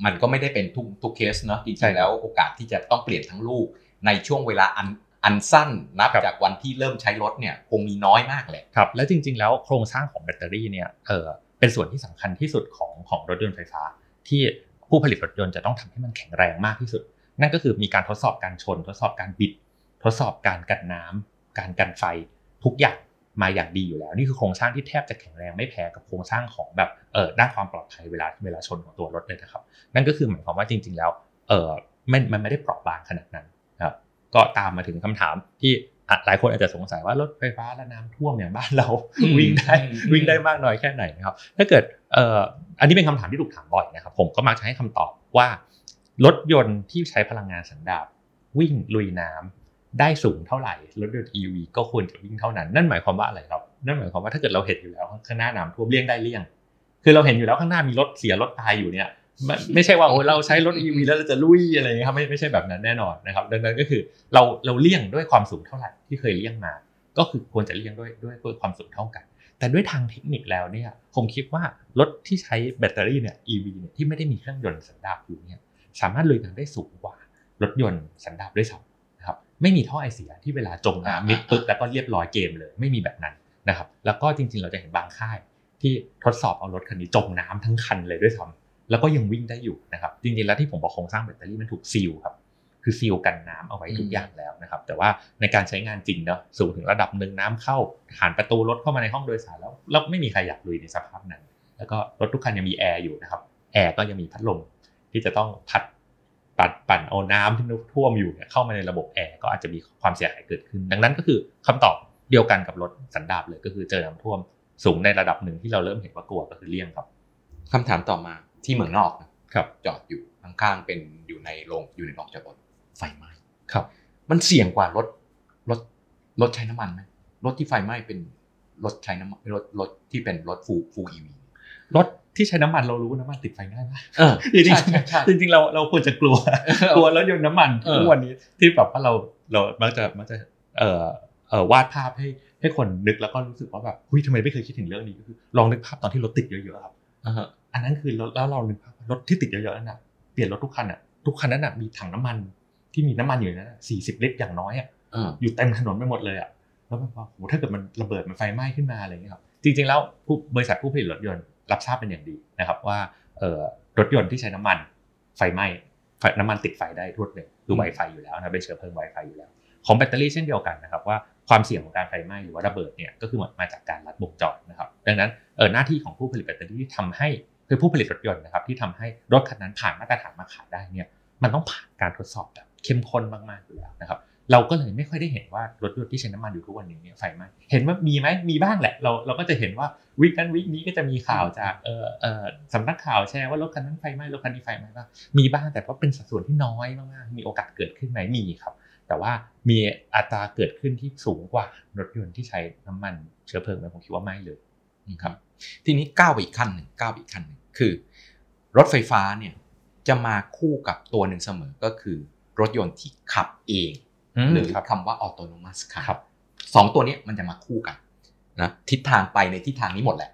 มันก็ไม่ได้เป็นทุกทุกเคสเนาะจใช่ริครับงๆแล้วโอกาสที่จะต้องเปลี่ยนทั้งลูกในช่วงเวลาอัน อันสั้นนับครับจากวันที่เริ่มใช้รถเนี่ยคงมีน้อยมากแหละครับแล้วจริง ๆ แล้วโครงสร้างของแบตเตอรี่เนี่ยเออเเป็นส่วนที่สำคัญที่สุดของของรถยนต์ไฟฟ้า ที่ผู้ผลิตรถยนต์จะต้องทำให้มันแข็งแรงมากที่สุด นั่นก็คือมีการทดสอบการชน ทดสอบการบิด ทดสอบการกันน้ำการกันไฟทุกอย่างมาอย่างดีอยู่แล้ว นี่คือโครงสร้างที่แทบจะแข็งแรงไม่แพ้กับโครงสร้างของแบบเออด้านความปลอดภัยเวลาเวลาชนของตัวรถเลยนะครับ นั่นก็คือหมายความว่าจริง ๆ แล้วเออมันมันไม่ได้เปราะบางขนาดนั้นนะครับ ก็ตามมาถึงคำถามที่อะหลายคนอาจจะสงสัยว่ารถไฟฟ้าและน้ำท่วมอย่างบ้านเราอืมวิ่งได้อืมวิ่งได้มากน้อยแค่ไหนนะครับ ถ้าเกิดเอ่ออันนี้เป็นคำถามที่ถูกถามบ่อยนะครับ ผมก็มักจะให้คำตอบว่ารถยนต์ที่ใช้พลังงานสันดาปวิ่งลุยน้ำได้สูงเท่าไหร่รถยนต์ EV ก็ควรจะวิ่งเท่านั้น นั่นหมายความว่าอะไรครับ นั่นหมายความว่าถ้าเกิดเราเห็นอยู่แล้วข้างหน้าน้ำท่วมเลี่ยงได้เลี่ยง คือเราเห็นอยู่แล้วข้างหน้ามีรถเสียรถตายอยู่เนี่ย ไม่ไม่ใช่ว่าโอ้เราใช้รถ EV แล้วเราจะลุยอะไรอย่างเงี้ยครับไม่ไม่ใช่แบบนั้นแน่นอนนะครับ ดังนั้นก็คือเราเราเลี่ยงด้วยความสูงเท่าไหร่ที่เคยเลี่ยงมา ก็คือควรจะเลี่ยงด้วยด้วยด้วยความสูงเท่ากัน แต่ด้วยทางเทคนิคแล้วเนี่ยผมคิดว่ารถที่ใช้แบตเตอรี่เนี่ย EV เนี่ยที่ไม่ได้มีเครื่องยนต์สันดาปอยู่เนี่ยสามารถลุยน้ำได้สูงกว่ารถยนต์สันดาปด้วยซ้ำนะครับไม่มีท่อไอเสียที่เวลาจมน้ำมิดปึ๊กแล้วก็เรียบร้อยเกมเลยไม่มีแบบนั้นนะครับแล้วก็จริงๆ เราจะเห็นบางค่ายที่ทดสอบเอารถคันนี้จมน้ำทั้งคันเลยด้วยซ้ำ แล้วก็ยังวิ่งได้อยู่นะครับจริงๆแล้วที่ผมบอกโครงสร้างแบตเตอรี่มันถูกซีลครับคือซีลกันน้ำเอาไว้ทุกอย่างแล้วนะครับ แต่ว่าในการใช้งานจริงเนาะสูงถึงระดับหนึ่งน้ำเข้าผ่านประตูรถเข้ามาในห้องโดยสารแล้วแล้วไม่มีใครอยากลุยในสภาพนั้น แล้วก็รถทุกคันยังมีแอร์อยู่นะครับแอร์ก็ยังมีพัดลมที่จะต้องพัดปัดปั่นเอาน้ำที่ท่วมอยู่เนี่ยเข้ามาในระบบแอร์ก็อาจจะมีความเสียหายเกิดขึ้น ดังนั้นก็คือคำตอบเดียวกันกับรถสันดาปเลยก็คือเจอน้ำท่วมสูงในระดับหนึ่งที่เราเริ่มเห็นว่ากลัวก็คือเลี่ยงครับคำถามต่อมา ที่เมืองนอกนะครับจอดอยู่ข้างๆเป็นอยู่ในโรงอยู่ในโรงจอดรถไฟไหม้ครับ มันเสี่ยงกว่ารถรถรถใช้น้ำมันไหมรถที่ไฟไหม้เป็นรถใช้น้ำมันรถรถที่เป็นรถฟูฟูอีวีรถที่ใช้น้ำมันเรารู้ว่าน้ำมันติดไฟง่ายมากเออจริงใช่ใช่ใช่ๆจริงๆเราเราควรจะกลัวกลัวรถยนต์น้ำมันเออทุกวันนี้ที่แบบว่าเราเรามักจะมักจะเอ่อเอ่อวาดภาพให้ให้คนนึกแล้วก็รู้สึกว่าแบบหุ้ยทำไมไม่เคยคิดถึงเรื่องนี้ก็คือลองนึกภาพตอนที่รถติดเยอะๆครับ อ่าฮะอันนั้นคือรถแล้วเรานึกภาพว่ารถที่ติดเยอะๆนั่นน่ะเปลี่ยนรถทุกคันอะทุกคันนั้นน่ะมีถังน้ำมันที่มีน้ำมันอยู่ในนั้นสี่สิบลิตรอย่างน้อยอะเอออยู่เต็มถนนไปหมดเลยอะแล้วแบบว่าโหถ้าเกิดมันระเบิดมันไฟไหม้ขึ้นมาอะไรอย่างเงี้ยครับจริงๆแล้วผู้บริษัทผู้ผลิตรถยนต์รับทราบเป็นอย่างดีนะครับว่าเอ่อรถยนต์ที่ใช้น้ำมันไฟไหม้ไฟน้ำมันติดไฟได้รวดเร็วคือไวไฟอยู่แล้วนะเป็นเชื้อเพลิงไวไฟอยู่แล้ว ของแบตเตอรี่เช่นเดียวกันนะครับว่าความเสี่ยงของการไฟไหม้หรือว่าระเบิดเนี่ยก็คือมาจากการลัดวงจรนะครับดังนั้นเออหน้าที่ของผู้ผลิตแบตเตอรี่ที่ทำให้ คือผู้ผลิตรถยนต์นะครับที่ทำให้รถคันนั้นผ่านมาตรฐานมาขายได้เนี่ยมันต้องผ่านการทดสอบแบบเข้มข้นมากๆอยู่แล้วนะครับเราก็เลยไม่ค่อยได้เห็นว่ารถยนต์ที่ใช้น้ำมันอยู่ทุกวันนี้เนี่ยไฟไหม้เห็นว่ามีไหมมีบ้างแหละ เราเราก็จะเห็นว่าวิกนั้นวิกนี้ก็จะมีข่าวจากเออเออสำนักข่าวแชร์ว่ารถคันนั้นไฟไหม้รถคันนี้ไฟไหม้บ้างมีบ้างแต่ว่าเป็นสัดส่วนที่น้อยมากๆมีโอกาสเกิดขึ้นไหมมีครับ แต่ว่ามีอัตราเกิดขึ้นที่สูงกว่ารถยนต์ที่ใช้น้ำมันเชื้อเพลิงไหมผมคิดว่าไม่เลยครับทีนี้ก้าวไปอีกขั้นหนึ่งก้าวไปอีกขั้นหนึ่ง คือ รถไฟฟ้าเนี่ยจะมาคู่กับตัวหนึ่งเสมอก็คือ รถยนต์ที่ขับเอง หรือครับคำว่า autonomous car ครับสองตัวเนี้ยมันจะมาคู่กันนะทิศทางไปในทิศทางนี้หมดแหละ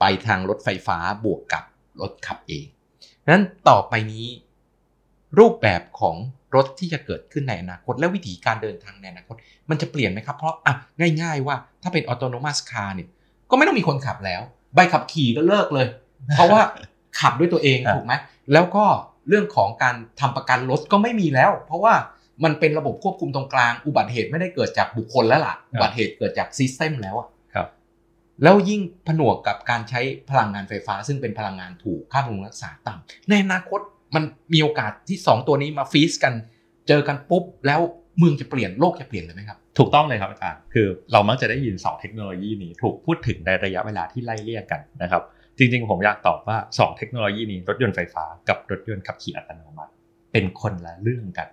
ไปทางรถไฟฟ้าบวกกับรถขับเองนั้นต่อไปนี้ รูปแบบของรถที่จะเกิดขึ้นในอนาคต และวิธีการเดินทางในอนาคต มันจะเปลี่ยนไหมครับ เพราะอะง่าย ๆ ว่าถ้าเป็น autonomous car เนี่ยก็ไม่ต้องมีคนขับแล้ว ใบขับขี่ก็เลิกเลย เพราะว่าขับด้วยตัวเองครับถูกไหมแล้วก็เรื่องของการทำประกันรถก็ไม่มีแล้ว เพราะว่ามันเป็นระบบควบคุมตรงกลางอุบัติเหตุไม่ได้เกิดจากบุคคลแล้วล่ะอุบัติเหตุเกิดจากซิสเต็มแล้วอะครับแล้วยิ่งผนวกกับการใช้พลังงานไฟฟ้า ซึ่งเป็นพลังงานถูกค่าบำรุงรักษาต่ำในอนาคตมันมีโอกาสที่ 2 ตัวนี้มาฟีสกัน เจอกันปุ๊บ แล้วเมืองจะเปลี่ยนโลกจะเปลี่ยนเลยไหมครับ ถูกต้องเลยครับอาจารย์ คือเรามักจะได้ยิน2เทคโนโลยีนี้ถูกพูดถึงในระยะเวลาที่ไล่เลี่ยกันนะครับ จริงๆ ผมอยากตอบว่า 2 เทคโนโลยีนี้ รถยนต์ไฟฟ้ากับรถยนต์ขับขี่อัตโนมัติ เป็นคนละเรื่องกัน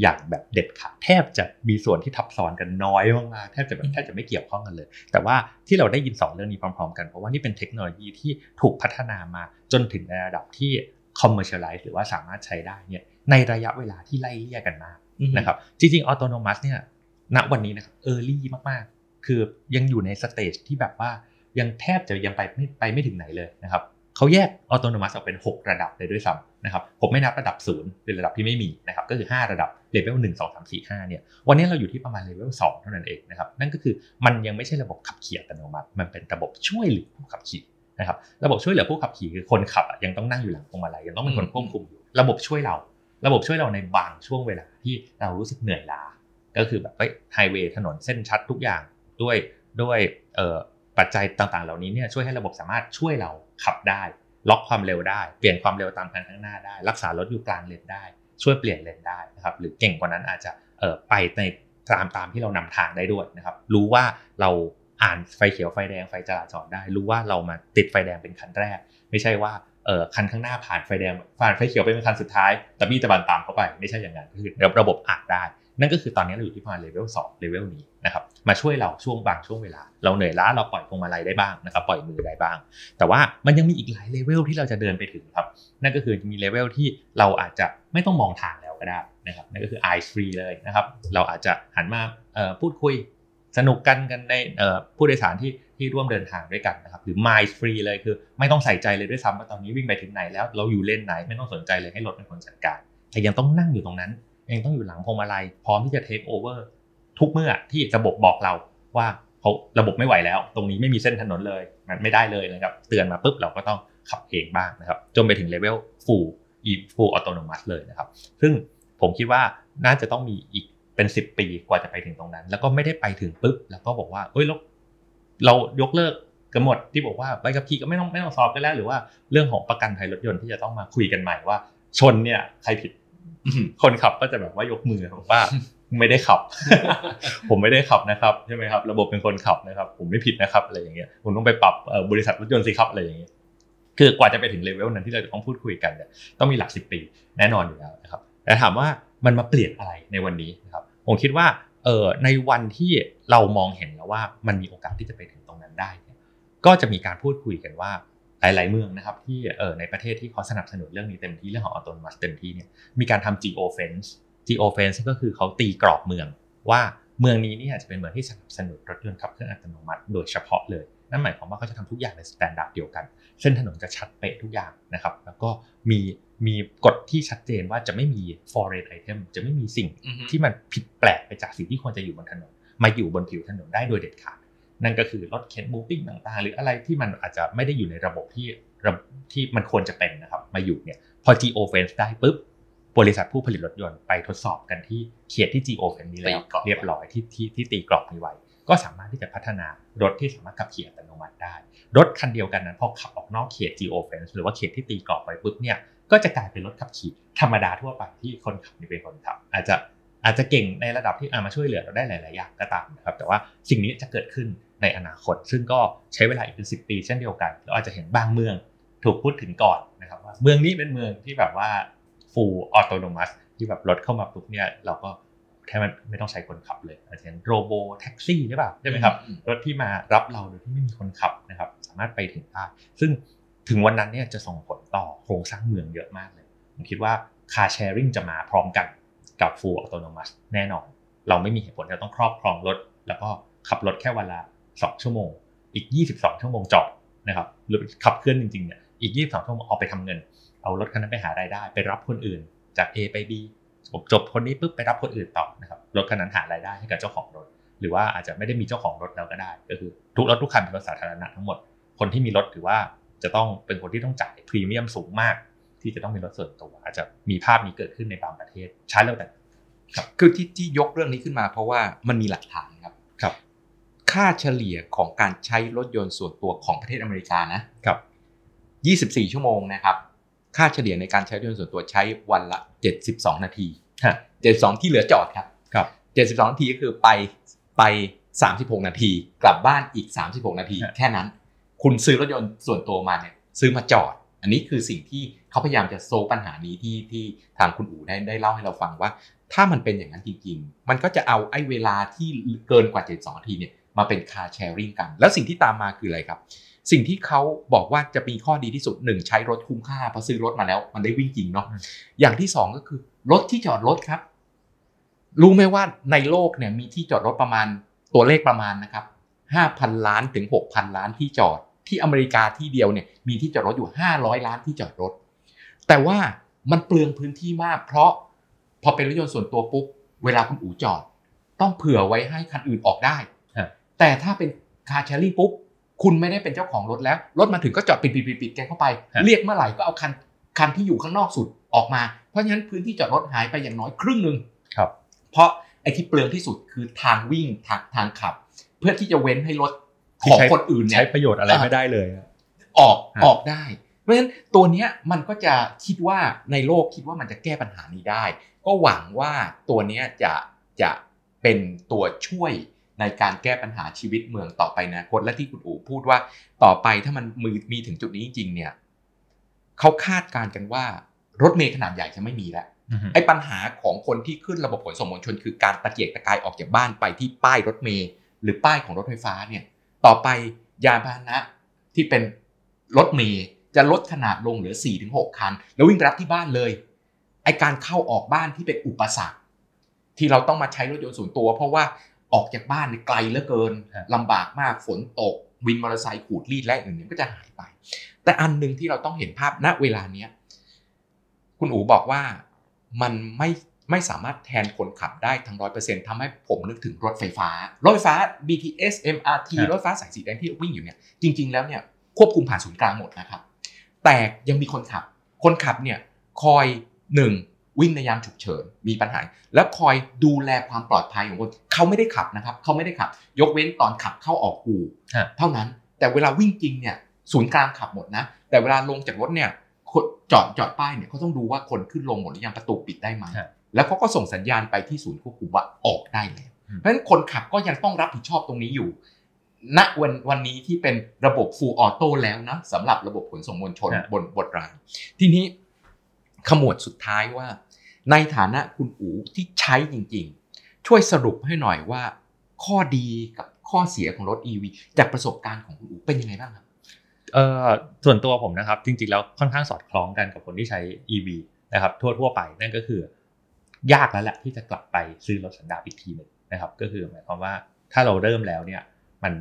อย่างแบบเด็ดขาดแทบจะมีส่วนที่ทับซ้อนกันน้อยมากๆแทบจะแบบแทบจะไม่เกี่ยวข้องกันเลย แต่ว่าที่เราได้ยิน 2 เรื่องนี้พร้อม ๆ กันเพราะว่านี่เป็นเทคโนโลยีที่ถูกพัฒนามาจนถึงในระดับที่ commercialize หรือว่าสามารถใช้ได้เนี่ยในระยะเวลาที่ไล่เลี่ยกันมากนะครับจริงๆ autonomous เนี่ยณวันนี้นะครับ early มากๆ คือยังอยู่ใน stage ที่แบบว่า ยังแทบจะยังไปไม่ไปไม่ถึงไหนเลยนะครับเขาแยก autonomous ออกเป็น 6 ระดับเลยด้วยซ้ำนะครับผมไม่นับระดับศูนย์เป็นระดับที่ไม่มีนะครับก็คือ 5 ระดับเลเวล1 2 3 4 5เนี่ยวันนี้เราอยู่ที่ประมาณเลเวล2เท่านั้นเองนะครับนั่นก็คือมันยังไม่ใช่ระบบขับขี่อัตโนมัติ มันเป็นระบบช่วยเหลือผู้ขับขี่นะครับระบบช่วยเหลือผู้ขับขี่คือคนขับยังต้องนั่งอยู่หลังพวงมาลัยยังต้องเป็นคนควบคุมอยู่ระบบช่วยเรา ระบบช่วยเราในบางช่วงเวลาที่เรารู้สึกเหนื่อยล้าก็คือแบบไฮเวย์ถนนเส้นชัดทุกอย่างด้วยด้วยเอ่อ ปัจจัยต่างๆ เหล่านี้เนี่ยช่วยให้ระบบสามารถช่วยเราขับได้ ล็อกความเร็วได้ เปลี่ยนความเร็วตามคันข้างหน้าได้ รักษารถอยู่กลางเลนได้ ช่วยเปลี่ยนเลนได้นะครับ หรือเก่งกว่านั้นอาจจะเออไปในตามตามที่เรานำทางได้ด้วยนะครับ รู้ว่าเราอ่านไฟเขียวไฟแดงไฟจราจรได้ รู้ว่าเรามาติดไฟแดงเป็นคันแรก ไม่ใช่ว่าเออคันข้างหน้าผ่านไฟแดงผ่านไฟเขียวเป็นคันสุดท้าย แต่บี้ตะบันตามเข้าไปไม่ใช่อย่างนั้นคือระบบอ่านได้ นั่นก็คือตอนนี้เราอยู่ที่ประมาณเลเวลสองเลเวลนี้นะครับมาช่วยเราช่วงบางช่วงเวลา เราเหนื่อยล้าเราปล่อยพวงมาลัยได้บ้างนะครับปล่อยมือได้บ้าง แต่ว่ามันยังมีอีกหลายเลเวลที่เราจะเดินไปถึงครับนั่นก็คือมีเลเวลที่เราอาจจะไม่ต้องมองทางแล้วก็ได้นะครับนั่นก็คือ eyes free เลยนะครับเราอาจจะหันมาพูดคุยสนุกกันกันในผู้โดยสารที่ที่ร่วมเดินทางด้วยกันนะครับหรือ mind free เลยคือ ไม่ต้องใส่ใจเลยด้วยซ้ำว่าตอนนี้วิ่งไปถึงไหนแล้วเราอยู่เลนไหนไม่ต้องสนใจเลยให้รถเป็นคนจัดการแต่ยังต้องนั่งอยู่ตรงนั้น ยังต้องอยู่หลังพวงมาลัยพร้อมที่จะ take over ทุกเมื่อที่ระบบบอกเราว่าเขาระบบไม่ไหวแล้ว ตรงนี้ไม่มีเส้นถนนเลยมันไม่ได้เลยนะครับ เตือนมาปุ๊บเราก็ต้องขับเองบ้างนะครับ จนไปถึงเลเวล full e full autonomous เลยนะครับ ซึ่งผมคิดว่าน่าจะต้องมีอีกเป็น 10 ปีกว่าจะไปถึงตรงนั้น แล้วก็ไม่ได้ไปถึงปุ๊บ แล้วก็บอกว่าเอ้ยเราเรายกเลิกกันหมดที่บอกว่าใบขับขี่ก็ไม่ต้องไม่ต้องสอบกันแล้ว หรือว่าเรื่องของประกันภัยรถยนต์ที่จะต้องมาคุยกันใหม่ว่า ชนเนี่ยใครผิด คนขับก็จะแบบว่ายกมือบอกว่าไม่ได้ขับ ผมไม่ได้ขับนะครับใช่ไหมครับระบบเป็นคนขับนะครับ ผมไม่ผิดนะครับอะไรอย่างเงี้ยผมต้องไปปรับบริษัทรถยนต์สิครับอะไรอย่างเงี้ยคือกว่าจะไปถึงเลเวลนั้นที่เราจะต้องพูดคุยกันเนี่ยต้องมีหลักสิบปีแน่นอนอยู่แล้วนะครับแต่ถามว่ามันมาเปลี่ยนอะไรในวันนี้นะครับผมคิดว่าเออในวันที่เรามองเห็นแล้วว่ามันมีโอกาสที่จะไปถึงตรงนั้นได้ ก็จะมีการพูดคุยกันว่า หลาย ๆ เมืองนะครับที่เออในประเทศที่เขาสนับสนุนเรื่องนี้เต็มที่เรื่องของออโตนมัสเต็มที่เนี่ยมีการทำ geo fence geo fence ก็คือเขาตีกรอบเมือง ว่าเมืองนี้เนี่ยจะเป็นเมืองที่สนับสนุนรถยนต์ขับเคลื่อนอัตโนมัติ โดยเฉพาะเลยนั่นหมายความว่าเขาจะทำทุกอย่างใน standard เดียวกัน เส้นถนนจะชัดเป๊ะทุกอย่างนะครับ แล้วก็มีมีกฎที่ชัดเจนว่าจะไม่มี foreign item จะไม่มีสิ่งที่มันผิดแปลกไปจากสิ่งที่ควรจะอยู่บนถนน มาอยู่บนผิวถนนได้โดยเด็ดขาด นั่นก็คือรถเข็นมูฟ i ิ g ต่างๆ หรืออะไรที่มันอาจจะไม่ได้อยู่ในระบบที่ที่มันควรจะเป็นนะครับ มาอยู่เนี่ยพอ geo fence ได้ปุ๊บบริษัทผู้ผลิตรถยนต์ไปทดสอบกันที่เขตที่ geo fence นี้แล้วเรียบร้อยที่ที่ที่ตีกรอบนี้ไว้ ก็สามารถที่จะพัฒนารถที่สามารถขับขี่อัตโนมัติได้ รถคันเดียวกันนั้นพอขับออกนอกเขต geo fence หรือว่าเขตที่ตีกรอบไว้ปุ๊บเนี่ยก็จะกลายเป็นรถขับขี่ธรรมดาทั่วไปที่คนขับนี่เป็นคนขับ อาจจะอาจจะเก่งในระดับที่อามาช่วยเหลือเราได้หลาย ๆ อย่างก็ตามนะครับแต่ว่าสิ่งนี้จะเกิดขึ้น ในอนาคต ซึ่งก็ใช้เวลาอีกเป็นสิปี เช่นเดียวกันเราอาจจะเห็นบางเมืองถูกพูดถึงก่อนนะครับว่าเมืองนี้เป็นเมืองที่แบบว่า full autonomous ที่แบบรถเข้ามาปุ๊บเนี่ยเราก็แทบไม่ต้องใช้คนขับเลยอาจจะเป็นโรโบแท็กซี่หรือเปล่าใช่ไหมครับรถที่มารับเราโดยที่ไม่มีคนขับนะครับ สามารถไปถึงได้ซึ่งถึงวันนั้นเนี่ยจะส่งผลต่อโครงสร้างเมืองเยอะมากเลยผมคิดว่า car sharing จะมาพร้อมกันกับ full autonomous แน่นอน เราไม่มีเหตุผลที่ต้องครอบครองรถ แล้วก็ขับรถแค่วันละ 2 ชั่วโมง อีก 22 ชั่วโมงจอดนะครับหรือขับเคลื่อนจริงๆเนี่ยอีก 22 ชั่วโมงเอาไปทำเงิน เอารถคันนั้นไปหารายได้ ไปรับคนอื่น จาก A ไป B จบคนนี้ปุ๊บไปรับคนอื่นต่อนะครับรถคันนั้นหารายได้ให้กับเจ้าของรถ หรือว่าอาจจะไม่ได้มีเจ้าของรถแล้วก็ได้ ก็คือทุกรถทุกคันเป็นรถสาธารณะทั้งหมดคนที่มีรถถือว่าจะต้องเป็นคนที่ต้องจ่ายพรีเมียมสูงมาก ที่จะต้องมีรถส่วนตัว อาจจะมีภาพนี้เกิดขึ้นในบางประเทศใช้แล้วแต่ครับคือที่ที่ยกเรื่องนี้ขึ้นมาเพราะว่ามันมีหลักฐานครับ ครับค่าเฉลี่ยของการใช้รถยนต์ส่วนตัวของประเทศอเมริกานะครับ 24 ชั่วโมงนะครับ ค่าเฉลี่ยในการใช้รถยนต์ส่วนตัวใช้วันละ 72 นาที72 ที่เหลือจอดครับครับ 72 นาทีก็คือไปไป 36 นาที กลับบ้านอีก 36 นาที แค่นั้น คุณซื้อรถยนต์ส่วนตัวมาเนี่ยซื้อมาจอด อันนี้คือสิ่งที่เขาพยายามจะโซปัญหานี้ที่ที่ทางคุณอู๋ได้ได้เล่าให้เราฟังว่า ถ้ามันเป็นอย่างนั้นจริง ๆ มันก็จะเอาไอ้เวลาที่เกินกว่า 72 นาทีเนี่ย มาเป็นคาร์แชร์ริงกัน แล้วสิ่งที่ตามมาคืออะไรครับ สิ่งที่เขาบอกว่าจะมีข้อดีที่สุดหนึ่งใช้รถคุ้มค่าเพราะซื้อรถมาแล้ว มันได้วิ่งจริงเนาะอย่างที่2ก็คือรถที่จอดรถครับ รู้ไหมว่าในโลกเนี่ยมีที่จอดรถประมาณตัวเลขประมาณนะครับ5,000ล้านถึง6,000ล้านที่จอดที่อเมริกาที่เดียวเนี่ยมีที่จอดรถอยู่ 500 ล้านที่จอดรถ แต่ว่ามันเปลืองพื้นที่มาก เพราะพอเป็นรถยนต์ส่วนตัวปุ๊บเวลาคุณอู๋จอด ต้องเผื่อไว้ให้คันอื่นออกได้ แต่ถ้าเป็นคาร์แชร์รี่ปุ๊บคุณไม่ได้เป็นเจ้าของรถแล้ว รถมาถึงก็จอดปิดปิดปิดปิดแกเข้าไปฮะเรียกเมื่อไหร่ก็เอาคันคันที่อยู่ข้างนอกสุดออกมา เพราะฉะนั้นพื้นที่จอดรถหายไปอย่างน้อยครึ่งหนึ่งครับ เพราะไอ้ที่เปลืองที่สุดคือทางวิ่งทางทางขับ เพื่อที่จะเว้นให้รถที่ของใช้คนอื่นเนี่ใช้ยประโยชน์อะไรไม่ได้เลยอะออกฮะออกได้ เพราะฉะนั้นตัวเนี้ยมันก็จะคิดว่าในโลกคิดว่ามันจะแก้ปัญหานี้ได้ ก็หวังว่าตัวเนี้ยจะจะเป็นตัวช่วย ในการแก้ปัญหาชีวิตเมืองต่อไปในะคนและที่คุณอู๋พูดว่าต่อไปถ้ามันมือมีถึงจุดนี้จริงๆเนี่ยเขาคาดการณ์กันว่ารถเมล์ขนาดใหญ่จะไม่มีแล้วไอ้ปัญหาของคนที่ขึ้นระบบขนส่งมวลชน คือการตะเกียกตะกายออกจากบ้านไปที่ป้ายรถเมล์หรือป้ายของรถไฟฟ้าเนี่ยต่อไปยานพาหนะที่เป็นรถเมล์จะลดขนาดลงเหลือ 4-6 คัน แล้ววิ่งไปรับที่บ้านเลยไอการเข้าออกบ้านที่เป็นอุปสรรค ที่เราต้องมาใช้รถยนต์ส่วนตัว เพราะว่า ออกจากบ้านเนี่ยไกลเหลือเกินครับลำบากมากฝนตก วินมอเตอร์ไซค์ขูดรีดและอื่นๆก็จะหายไป แต่อันหนึ่งที่เราต้องเห็นภาพณเวลาเนี้ยคุณอู๋บอกว่ามันไม่ไม่สามารถแทนคนขับได้ทั้งร้อยเปอร์เซ็นต์ทำให้ผมนึกถึงรถไฟฟ้า รถไฟฟ้า BTS MRT ครับรถไฟฟ้าสายสีแดงที่วิ่งอยู่เนี่ย จริง ๆ แล้วเนี่ยควบคุมผ่านศูนย์กลางหมดนะครับ แต่ยังมีคนขับ คนขับเนี่ยคอยหนึ่ง วิ่งในยามฉุกเฉินมีปัญหา แล้วคอยดูแลความปลอดภัยของคนเขาไม่ได้ขับนะครับเขาไม่ได้ขับ ยกเว้นตอนขับเข้าออกอู่ฮะเท่านั้น แต่เวลาวิ่งจริงเนี่ยศูนย์กลางขับหมดนะ แต่เวลาลงจากรถเนี่ยคนจอดจอดป้ายเนี่ยเขาต้องดูว่าคนขึ้นลงหมดหรือยังประตูปิดได้ไหมฮะแล้วเขาก็ส่งสัญญาณไปที่ศูนย์ควบคุมว่าออกได้แล้วอืมเพราะฉะนั้นคนขับก็ยังต้องรับผิดชอบตรงนี้อยู่ณวันวันนี้ที่เป็นระบบ full auto แล้วนะสำหรับระบบขนส่งมวลชนฮะบนบนราง ทีนี้ขมวดสุดท้ายว่า ในฐานะคุณอู๋ที่ใช้จริงๆ ช่วยสรุปให้หน่อยว่า ข้อดีกับข้อเสียของรถ EV จากประสบการณ์ของคุณอู๋เป็นยังไงบ้างครับเอ่อส่วนตัวผมนะครับ จริงๆแล้วค่อนข้างสอดคล้องกันกับคนที่ใช้ EV นะครับทั่วทั่วๆไปนั่นก็คือยากแล้วแหละที่จะกลับไปซื้อรถสันดาปอีกทีหนึ่งนะครับก็คือหมายความว่าถ้าเราเริ่มแล้วเนี่ยมัน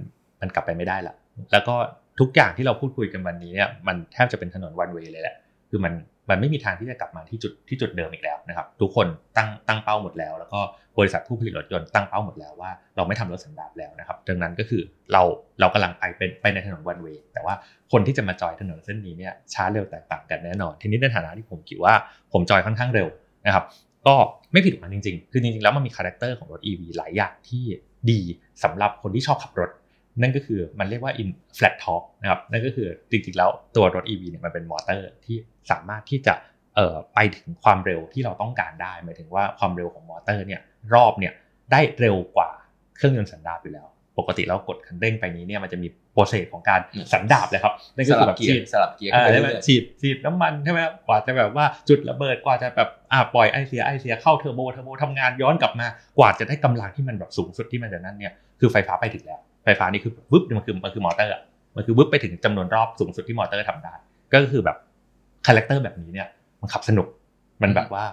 มันกลับไปไม่ได้ละแล้วก็ทุกอย่างที่เราพูดคุยกันวันนี้เนี่ยมันแทบจะเป็นถนนวันเวย์เลยแหละคือมัน มันไม่มีทางที่จะกลับมาที่จุดที่จุดเดิมอีกแล้วนะครับ ทุกคนตั้งตั้งเป้าหมดแล้ว แล้วก็บริษัทผู้ผลิตรถยนต์ตั้งเป้าหมดแล้วว่าเราไม่ทำรถสันดาปแล้วนะครับ ดังนั้นก็คือเราเรากำลังไปเป็นไปในถนน one way แต่ว่าคนที่จะมาจอยถนนเส้นนี้เนี่ยช้าเร็วแตกต่างกันแน่นอน ทีนี้ในฐานะที่ผมคิดว่าผมจอยค่อนข้างเร็วนะครับ ก็ไม่ผิดหวังจริงๆ คือจริงๆแล้วมันมี character ของรถ EV หลายอย่างที่ดีสำหรับคนที่ชอบขับรถ นั่นก็คือมันเรียกว่า in flat torque นะครับนั่นก็คือจริงๆแล้วตัวรถ EV เนี่ยมันเป็นมอเตอร์ที่สามารถที่จะเอ่อไปถึงความเร็วที่เราต้องการได้หมายถึงว่าความเร็วของมอเตอร์เนี่ยรอบเนี่ยได้เร็วกว่าเครื่องยนต์สันดาปอยู่แล้ว ปกติแล้วกดคันเร่งไปนี้เนี่ยมันจะมี process ของการสันดาปเลยครับนั่นก็สคือลัแบบบเกียฉีดร์สลับเกียร์อ่าเข้าไปใช่ไหมเรื่อยฉีดฉีดน้ำมันใช่ไหมครับกว่าจะแบบว่าจุดระเบิดกว่าจะแบบอ่าปล่อยไอเสียไอเสียเข้าเทอร์โบเทอร์โบทำงานย้อนกลับมากว่าจะได้กำลังที่มันแบบสูงสุดที่มันจะนั่นเนี่ยคือไฟฟ้าไปถึงแล้วไฟฟ้านี่คือวึบมันคือมันคือมอเตอร์อะมันคือวึบไปถึงจำนวนรอบสูงสุดที่มอเตอร์ทำได้ ก็คือแบบ character แบบนี้เนี่ยมันขับสนุกมันแบบว่า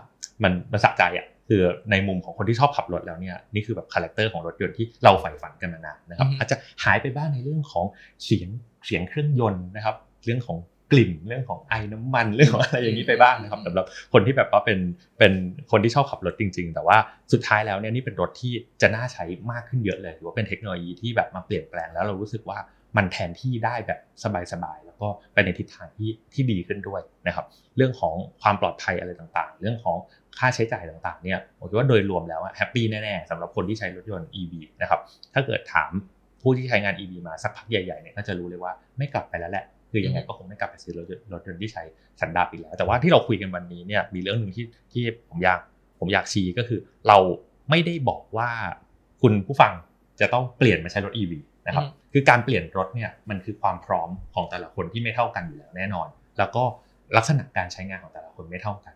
มันมันสะใจอะคือในมุมของคนที่ชอบขับรถแล้วเนี่ยนี่คือแบบ character ของรถยนต์ที่เราใฝ่ฝันกันมานานนะครับอือฮึอาจจะหายไปบ้างในเรื่องของเสียงเสียงเครื่องยนต์นะครับ เรื่องของ กลิ่นเรื่องของไอน้ำมันเรื่องของอะไรอย่างนี้ไปบ้างนะครับสำหรับคนที่แบบว่าเป็นเป็นคนที่ชอบขับรถจริง ๆ แต่ว่าสุดท้ายแล้วเนี่ยนี่เป็นรถที่จะน่าใช้มากขึ้นเยอะเลยถือว่าเป็นเทคโนโลยีที่แบบมาเปลี่ยนแปลงแล้วเรารู้สึกว่ามันแทนที่ได้แบบสบายๆแล้วก็ไปในทิศทางที่ที่ดีขึ้นด้วยนะครับ เรื่องของความปลอดภัยอะไรต่างๆ เรื่องของค่าใช้จ่ายต่างๆเนี่ยผมคิดว่าโดยรวมแล้วแฮปปี้แน่ๆสำหรับคนที่ใช้รถยนต์ EV นะครับถ้าเกิดถามผู้ที่ใช้งาน EV มาสักพักใหญ่ๆเนี่ยก็จะรู้เลยว่าไม่กลับไปแล้วแหละ คือยังไงก็คงไม่กลับไปซื้อรถยนต์รถยนต์ที่ใช้สันดาปอีกแล้ว แต่ว่าที่เราคุยกันวันนี้เนี่ยมีเรื่องหนึ่งที่ที่ผมอยากผมอยากชี้ก็คือ เราไม่ได้บอกว่าคุณผู้ฟังจะต้องเปลี่ยนมาใช้รถ EV นะครับอืมคือการเปลี่ยนรถเนี่ยมันคือความพร้อมของแต่ละคนที่ไม่เท่ากันอยู่แล้วแน่นอน แล้วก็ลักษณะการใช้งานของแต่ละคนไม่เท่ากัน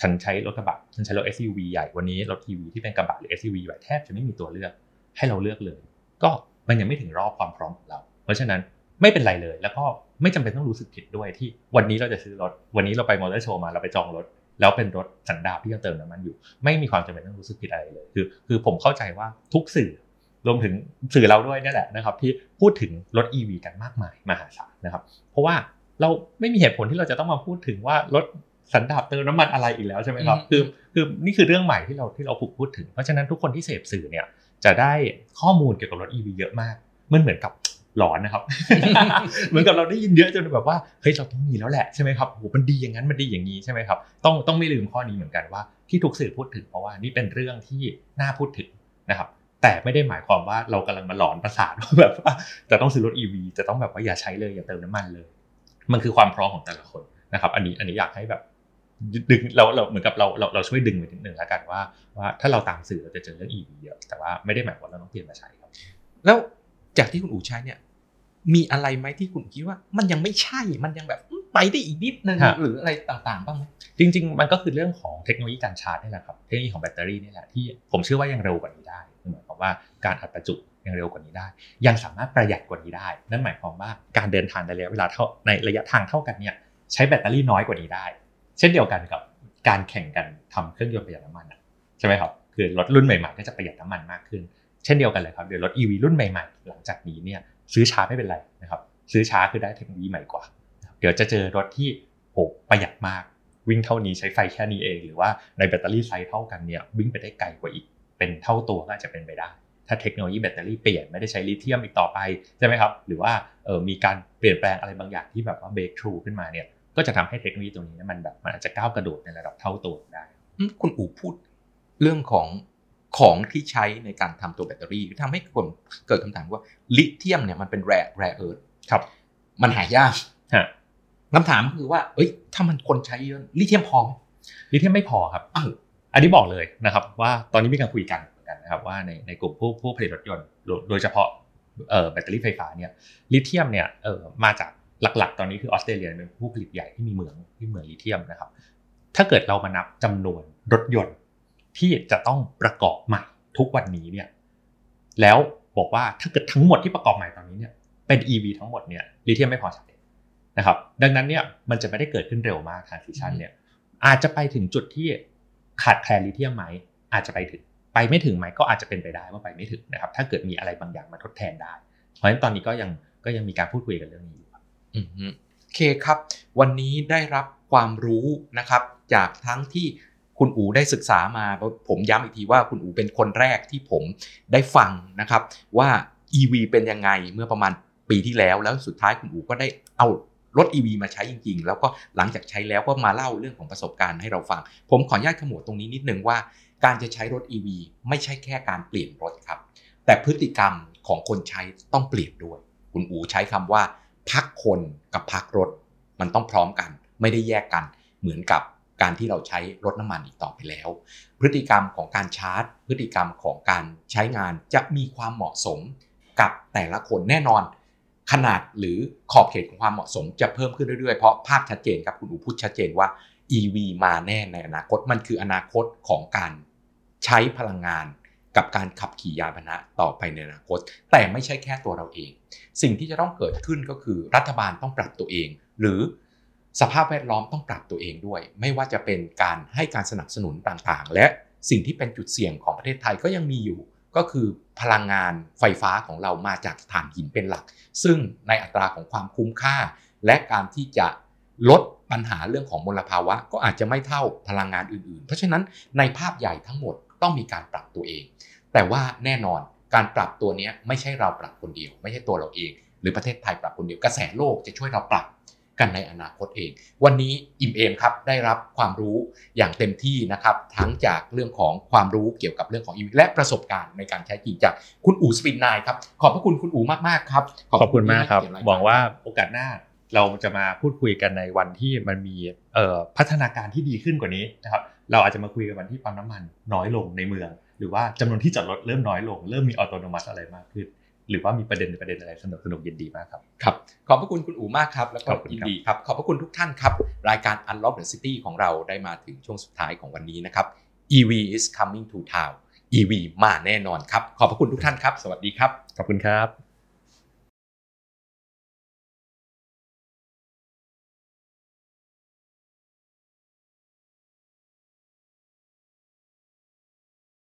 ฉันใช้รถกระบะฉันใช้รถ SUV ใหญ่วันนี้รถ EV ที่เป็นกระบะหรือ SUV ใหญ่แทบจะไม่มีตัวเลือกให้เราเลือกเลย ก็มันยังไม่ถึงรอบความพร้อมของเรา เพราะฉะนั้นไม่เป็นไรเลยแล้วก็ ไม่จำเป็นต้องรู้สึกผิดด้วยที่วันนี้เราจะซื้อรถ วันนี้เราไปมอเตอร์โชว์มาเราไปจองรถ แล้วเป็นรถสันดาปที่ยังเติมน้ำมันอยู่ ไม่มีความจำเป็นต้องรู้สึกผิดอะไรเลยคือ คือผมเข้าใจว่าทุกสื่อรวมถึงสื่อเราด้วยนี่แหละนะครับ ที่พูดถึงรถ EV กันมากมายมหาศาลนะครับ เพราะว่าเราไม่มีเหตุผลที่เราจะต้องมาพูดถึงว่ารถสันดาปเติมน้ำมันอะไรอีกแล้วใช่ไหมครับอืมคือคือนี่คือเรื่องใหม่ที่เราที่เราผูกพูดถึง เพราะฉะนั้นทุกคนที่เสพสื่อเนี่ยจะได้ข้อมูลเกี่ยวกับรถ EV เยอะมากมันเหมือนกับ หลอนนะครับ เหมือนกับเราได้ยินเยอะจนแบบว่าเฮ้ยเราต้องมีแล้วแหละใช่ไหมครับโอ้โหมันดีอย่างนั้นมันดีอย่างนี้ใช่ไหมครับต้องต้องไม่ลืมข้อนี้เหมือนกันว่าที่ทุกสื่อพูดถึงเพราะว่านี่เป็นเรื่องที่น่าพูดถึงนะครับแต่ไม่ได้หมายความว่าเรากำลังมาหลอนประสาทว่าแบบว่าจะต้องซื้อรถ EV จะต้องแบบว่าอย่าใช้เลยอย่าเติมน้ำมันเลย มันคือความพร้อมของแต่ละคนนะครับอันนี้อันนี้อยากให้แบบดึงเราเราเหมือนกับเราเราเราช่วยดึงไปนิดนึงแล้วกันว่าว่าถ้าเราตามสื่อเราจะเจอเรื่อง EV เยอะแต่ว่าไม่ได้หมายความว่าเราต้องเปลี่ยนมาใช้ครับ แล้วจากที่คุณอู๋ใช้เนี่ย มีอะไรไหมที่คุณคิดว่า มันยังไม่ใช่มันยังแบบอืมไปได้อีกนิดนึงฮะหรืออะไรต่างๆบ้างไหมจริง ๆ มันก็คือเรื่องของเทคโนโลยีการชาร์จนี่แหละครับเทคโนโลยีของแบตเตอรี่นี่แหละที่ผมเชื่อว่ายังเร็วกว่านี้ได้หมายความว่าการอัดประจุยังเร็วกว่านี้ได้ ยังสามารถประหยัดกว่านี้ได้ นั่นหมายความว่าการเดินทางในระยะเวลาเท่าในระยะทางเท่ากันเนี่ยใช้แบตเตอรี่น้อยกว่านี้ได้ เช่นเดียวกันกับการแข่งกันทำเครื่องยนต์ประหยัดน้ำมันอะใช่ไหมครับคือรถรุ่นใหม่ๆก็จะประหยัดน้ำมันมากขึ้น เช่นเดียวกันเลยครับเดี๋ยวรถ EV รุ่นใหม่ๆ หลังจากนี้เนี่ย ซื้อช้าไม่เป็นไรนะครับซื้อช้าคือได้เทคโนโลยีใหม่กว่า เดี๋ยวจะเจอรถที่โหประหยัดมากวิ่งเท่านี้ใช้ไฟแค่นี้เอง หรือว่าในแบตเตอรี่ไซส์เท่ากันเนี่ยวิ่งไปได้ไกลกว่าอีก เป็นเท่าตัวก็อาจจะเป็นไปได้ ถ้าเทคโนโลยีแบตเตอรี่เปลี่ยนไม่ได้ใช้ลิเธียมอีกต่อไปใช่ไหมครับหรือว่าเออมีการเปลี่ยนแปลงอะไรบางอย่างที่แบบว่าเบรกทรูขึ้นมาเนี่ยก็จะทำให้เทคโนโลยีตรงนี้มันแบบมันอาจจะก้าวกระโดดในระดับเท่าตัวได้คุณอู๋พูดเรื่องของ ของที่ใช้ในการทำตัวแบตเตอรี่ทำให้คนเกิดคำถามว่าลิเธียมเนี่ยมันเป็นแร่แร่เอิร์ธครับ มันหายากฮะคำถามคือว่า เอ้ย ถ้ามันคนใช้เยอะลิเธียมพอไหมลิเธียมไม่พอครับอ้าวอันนี้บอกเลยนะครับ ว่าตอนนี้มีการคุยกันเหมือนกันนะครับว่าในในกลุ่มผู้ผู้ผลิตรถยนต์โดยโดยเฉพาะเอ่อแบตเตอรี่ไฟฟ้าเนี่ยลิเธียมเนี่ยเอ่อมาจากหลักๆ ตอนนี้คือออสเตรเลียเป็นผู้ผลิตใหญ่ที่มีเหมืองที่เหมืองลิเธียมนะครับ ถ้าเกิดเรามานับจำนวนรถยนต์ ที่จะต้องประกอบใหม่ทุกวันนี้เนี่ยแล้วบอกว่าถ้าเกิดทั้งหมดที่ประกอบใหม่ตอนนี้เนี่ยเป็น EV ทั้งหมดเนี่ยลิเธียมไม่พอใช้นะครับดังนั้นเนี่ยมันจะไม่ได้เกิดขึ้นเร็วมาก transition เนี่ยอาจจะไปถึงจุดที่ขาดแคลนลิเธียมไหมอาจจะไปถึงไปไม่ถึงไหมก็อาจจะเป็นไปได้ว่าไปไม่ถึงนะครับ ถ้าเกิดมีอะไรบางอย่างมาทดแทนได้ เพราะฉะนั้นตอนนี้ก็ยังก็ยังมีการพูดคุยกันเรื่องนี้อยู่ครับอืมฮึโอเคครับ วันนี้ได้รับความรู้นะครับ จากทั้งที่ คุณอูได้ศึกษามา ผมย้ำอีกทีว่าคุณอูเป็นคนแรกที่ผมได้ฟังนะครับว่า EV เป็นยังไงเมื่อประมาณปีที่แล้วแล้วสุดท้ายคุณอูก็ได้เอารถ EV มาใช้จริง ๆ แล้วก็หลังจากใช้แล้วก็มาเล่าเรื่องของประสบการณ์ให้เราฟัง ผมขออนุญาตขมวดตรงนี้นิดนึงว่า การจะใช้รถ EV ไม่ใช่แค่การเปลี่ยนรถครับ แต่พฤติกรรมของคนใช้ต้องเปลี่ยนด้วย คุณอูใช้คำว่า พักคนกับพักรถ มันต้องพร้อมกัน ไม่ได้แยกกันเหมือนกับ การที่เราใช้รถน้ำมันอีกต่อไปแล้ว พฤติกรรมของการชาร์จ พฤติกรรมของการใช้งานจะมีความเหมาะสมกับแต่ละคนแน่นอน ขนาดหรือขอบเขตของความเหมาะสมจะเพิ่มขึ้นเรื่อยๆ เพราะภาพชัดเจนครับคุณอูพูดชัดเจนว่า EV มาแน่ในอนาคตมันคืออนาคตของการใช้พลังงานกับการขับขี่ยานพาหนะต่อไปในอนาคต แต่ไม่ใช่แค่ตัวเราเอง สิ่งที่จะต้องเกิดขึ้นก็คือรัฐบาลต้องปรับตัวเอง หรือ สภาพแวดล้อมต้องปรับตัวเองด้วย ไม่ว่าจะเป็นการให้การสนับสนุนต่างๆ และสิ่งที่เป็นจุดเสี่ยงของประเทศไทยก็ยังมีอยู่ ก็คือพลังงานไฟฟ้าของเรามาจากถ่านหินเป็นหลัก ซึ่งในอัตราของความคุ้มค่า และการที่จะลดปัญหาเรื่องของมลภาวะ ก็อาจจะไม่เท่าพลังงานอื่น ๆ เพราะฉะนั้นในภาพใหญ่ทั้งหมดต้องมีการปรับตัวเอง แต่ว่าแน่นอนการปรับตัวนี้ไม่ใช่เราปรับคนเดียว ไม่ใช่ตัวเราเอง หรือประเทศไทยปรับคนเดียวกระแสโลกจะช่วยเราปรับ กันในอนาคตเอง วันนี้อิ่มเอมครับได้รับความรู้อย่างเต็มที่นะครับทั้งจากเรื่องของความรู้เกี่ยวกับเรื่องของอีวีและประสบการณ์ในการใช้จริงจากคุณอู๋สปินนายครับขอบพระคุณคุณอู๋มากๆครับขอบคุณมากครับที่ให้เยติหวังว่าโอกาสหน้าเราจะมาพูดคุยกันในวันที่มันมีเอ่อพัฒนาการที่ดีขึ้นกว่านี้นะครับเราอาจจะมาคุยกันวันที่ปั๊มน้ำมันน้อยลงในเมือง หรือว่าจำนวนที่จอดรถเริ่มน้อยลง เริ่มมีออโตโนมัสอะไรมากขึ้น หรือว่ามีประเด็นประเด็นอะไรสนุกสนุกยินดีมากครับครับ ขอบพระคุณคุณอู๋มากครับ แล้วก็ขอบคุณยินครับดีครับ ขอบพระคุณทุกท่านครับ รายการ Unlock the City ของเราได้มาถึงช่วงสุดท้ายของวันนี้นะครับ EV is coming to town EV มาแน่นอนครับ ขอบพระคุณทุกท่านครับ สวัสดีครับ ขอบคุณครับ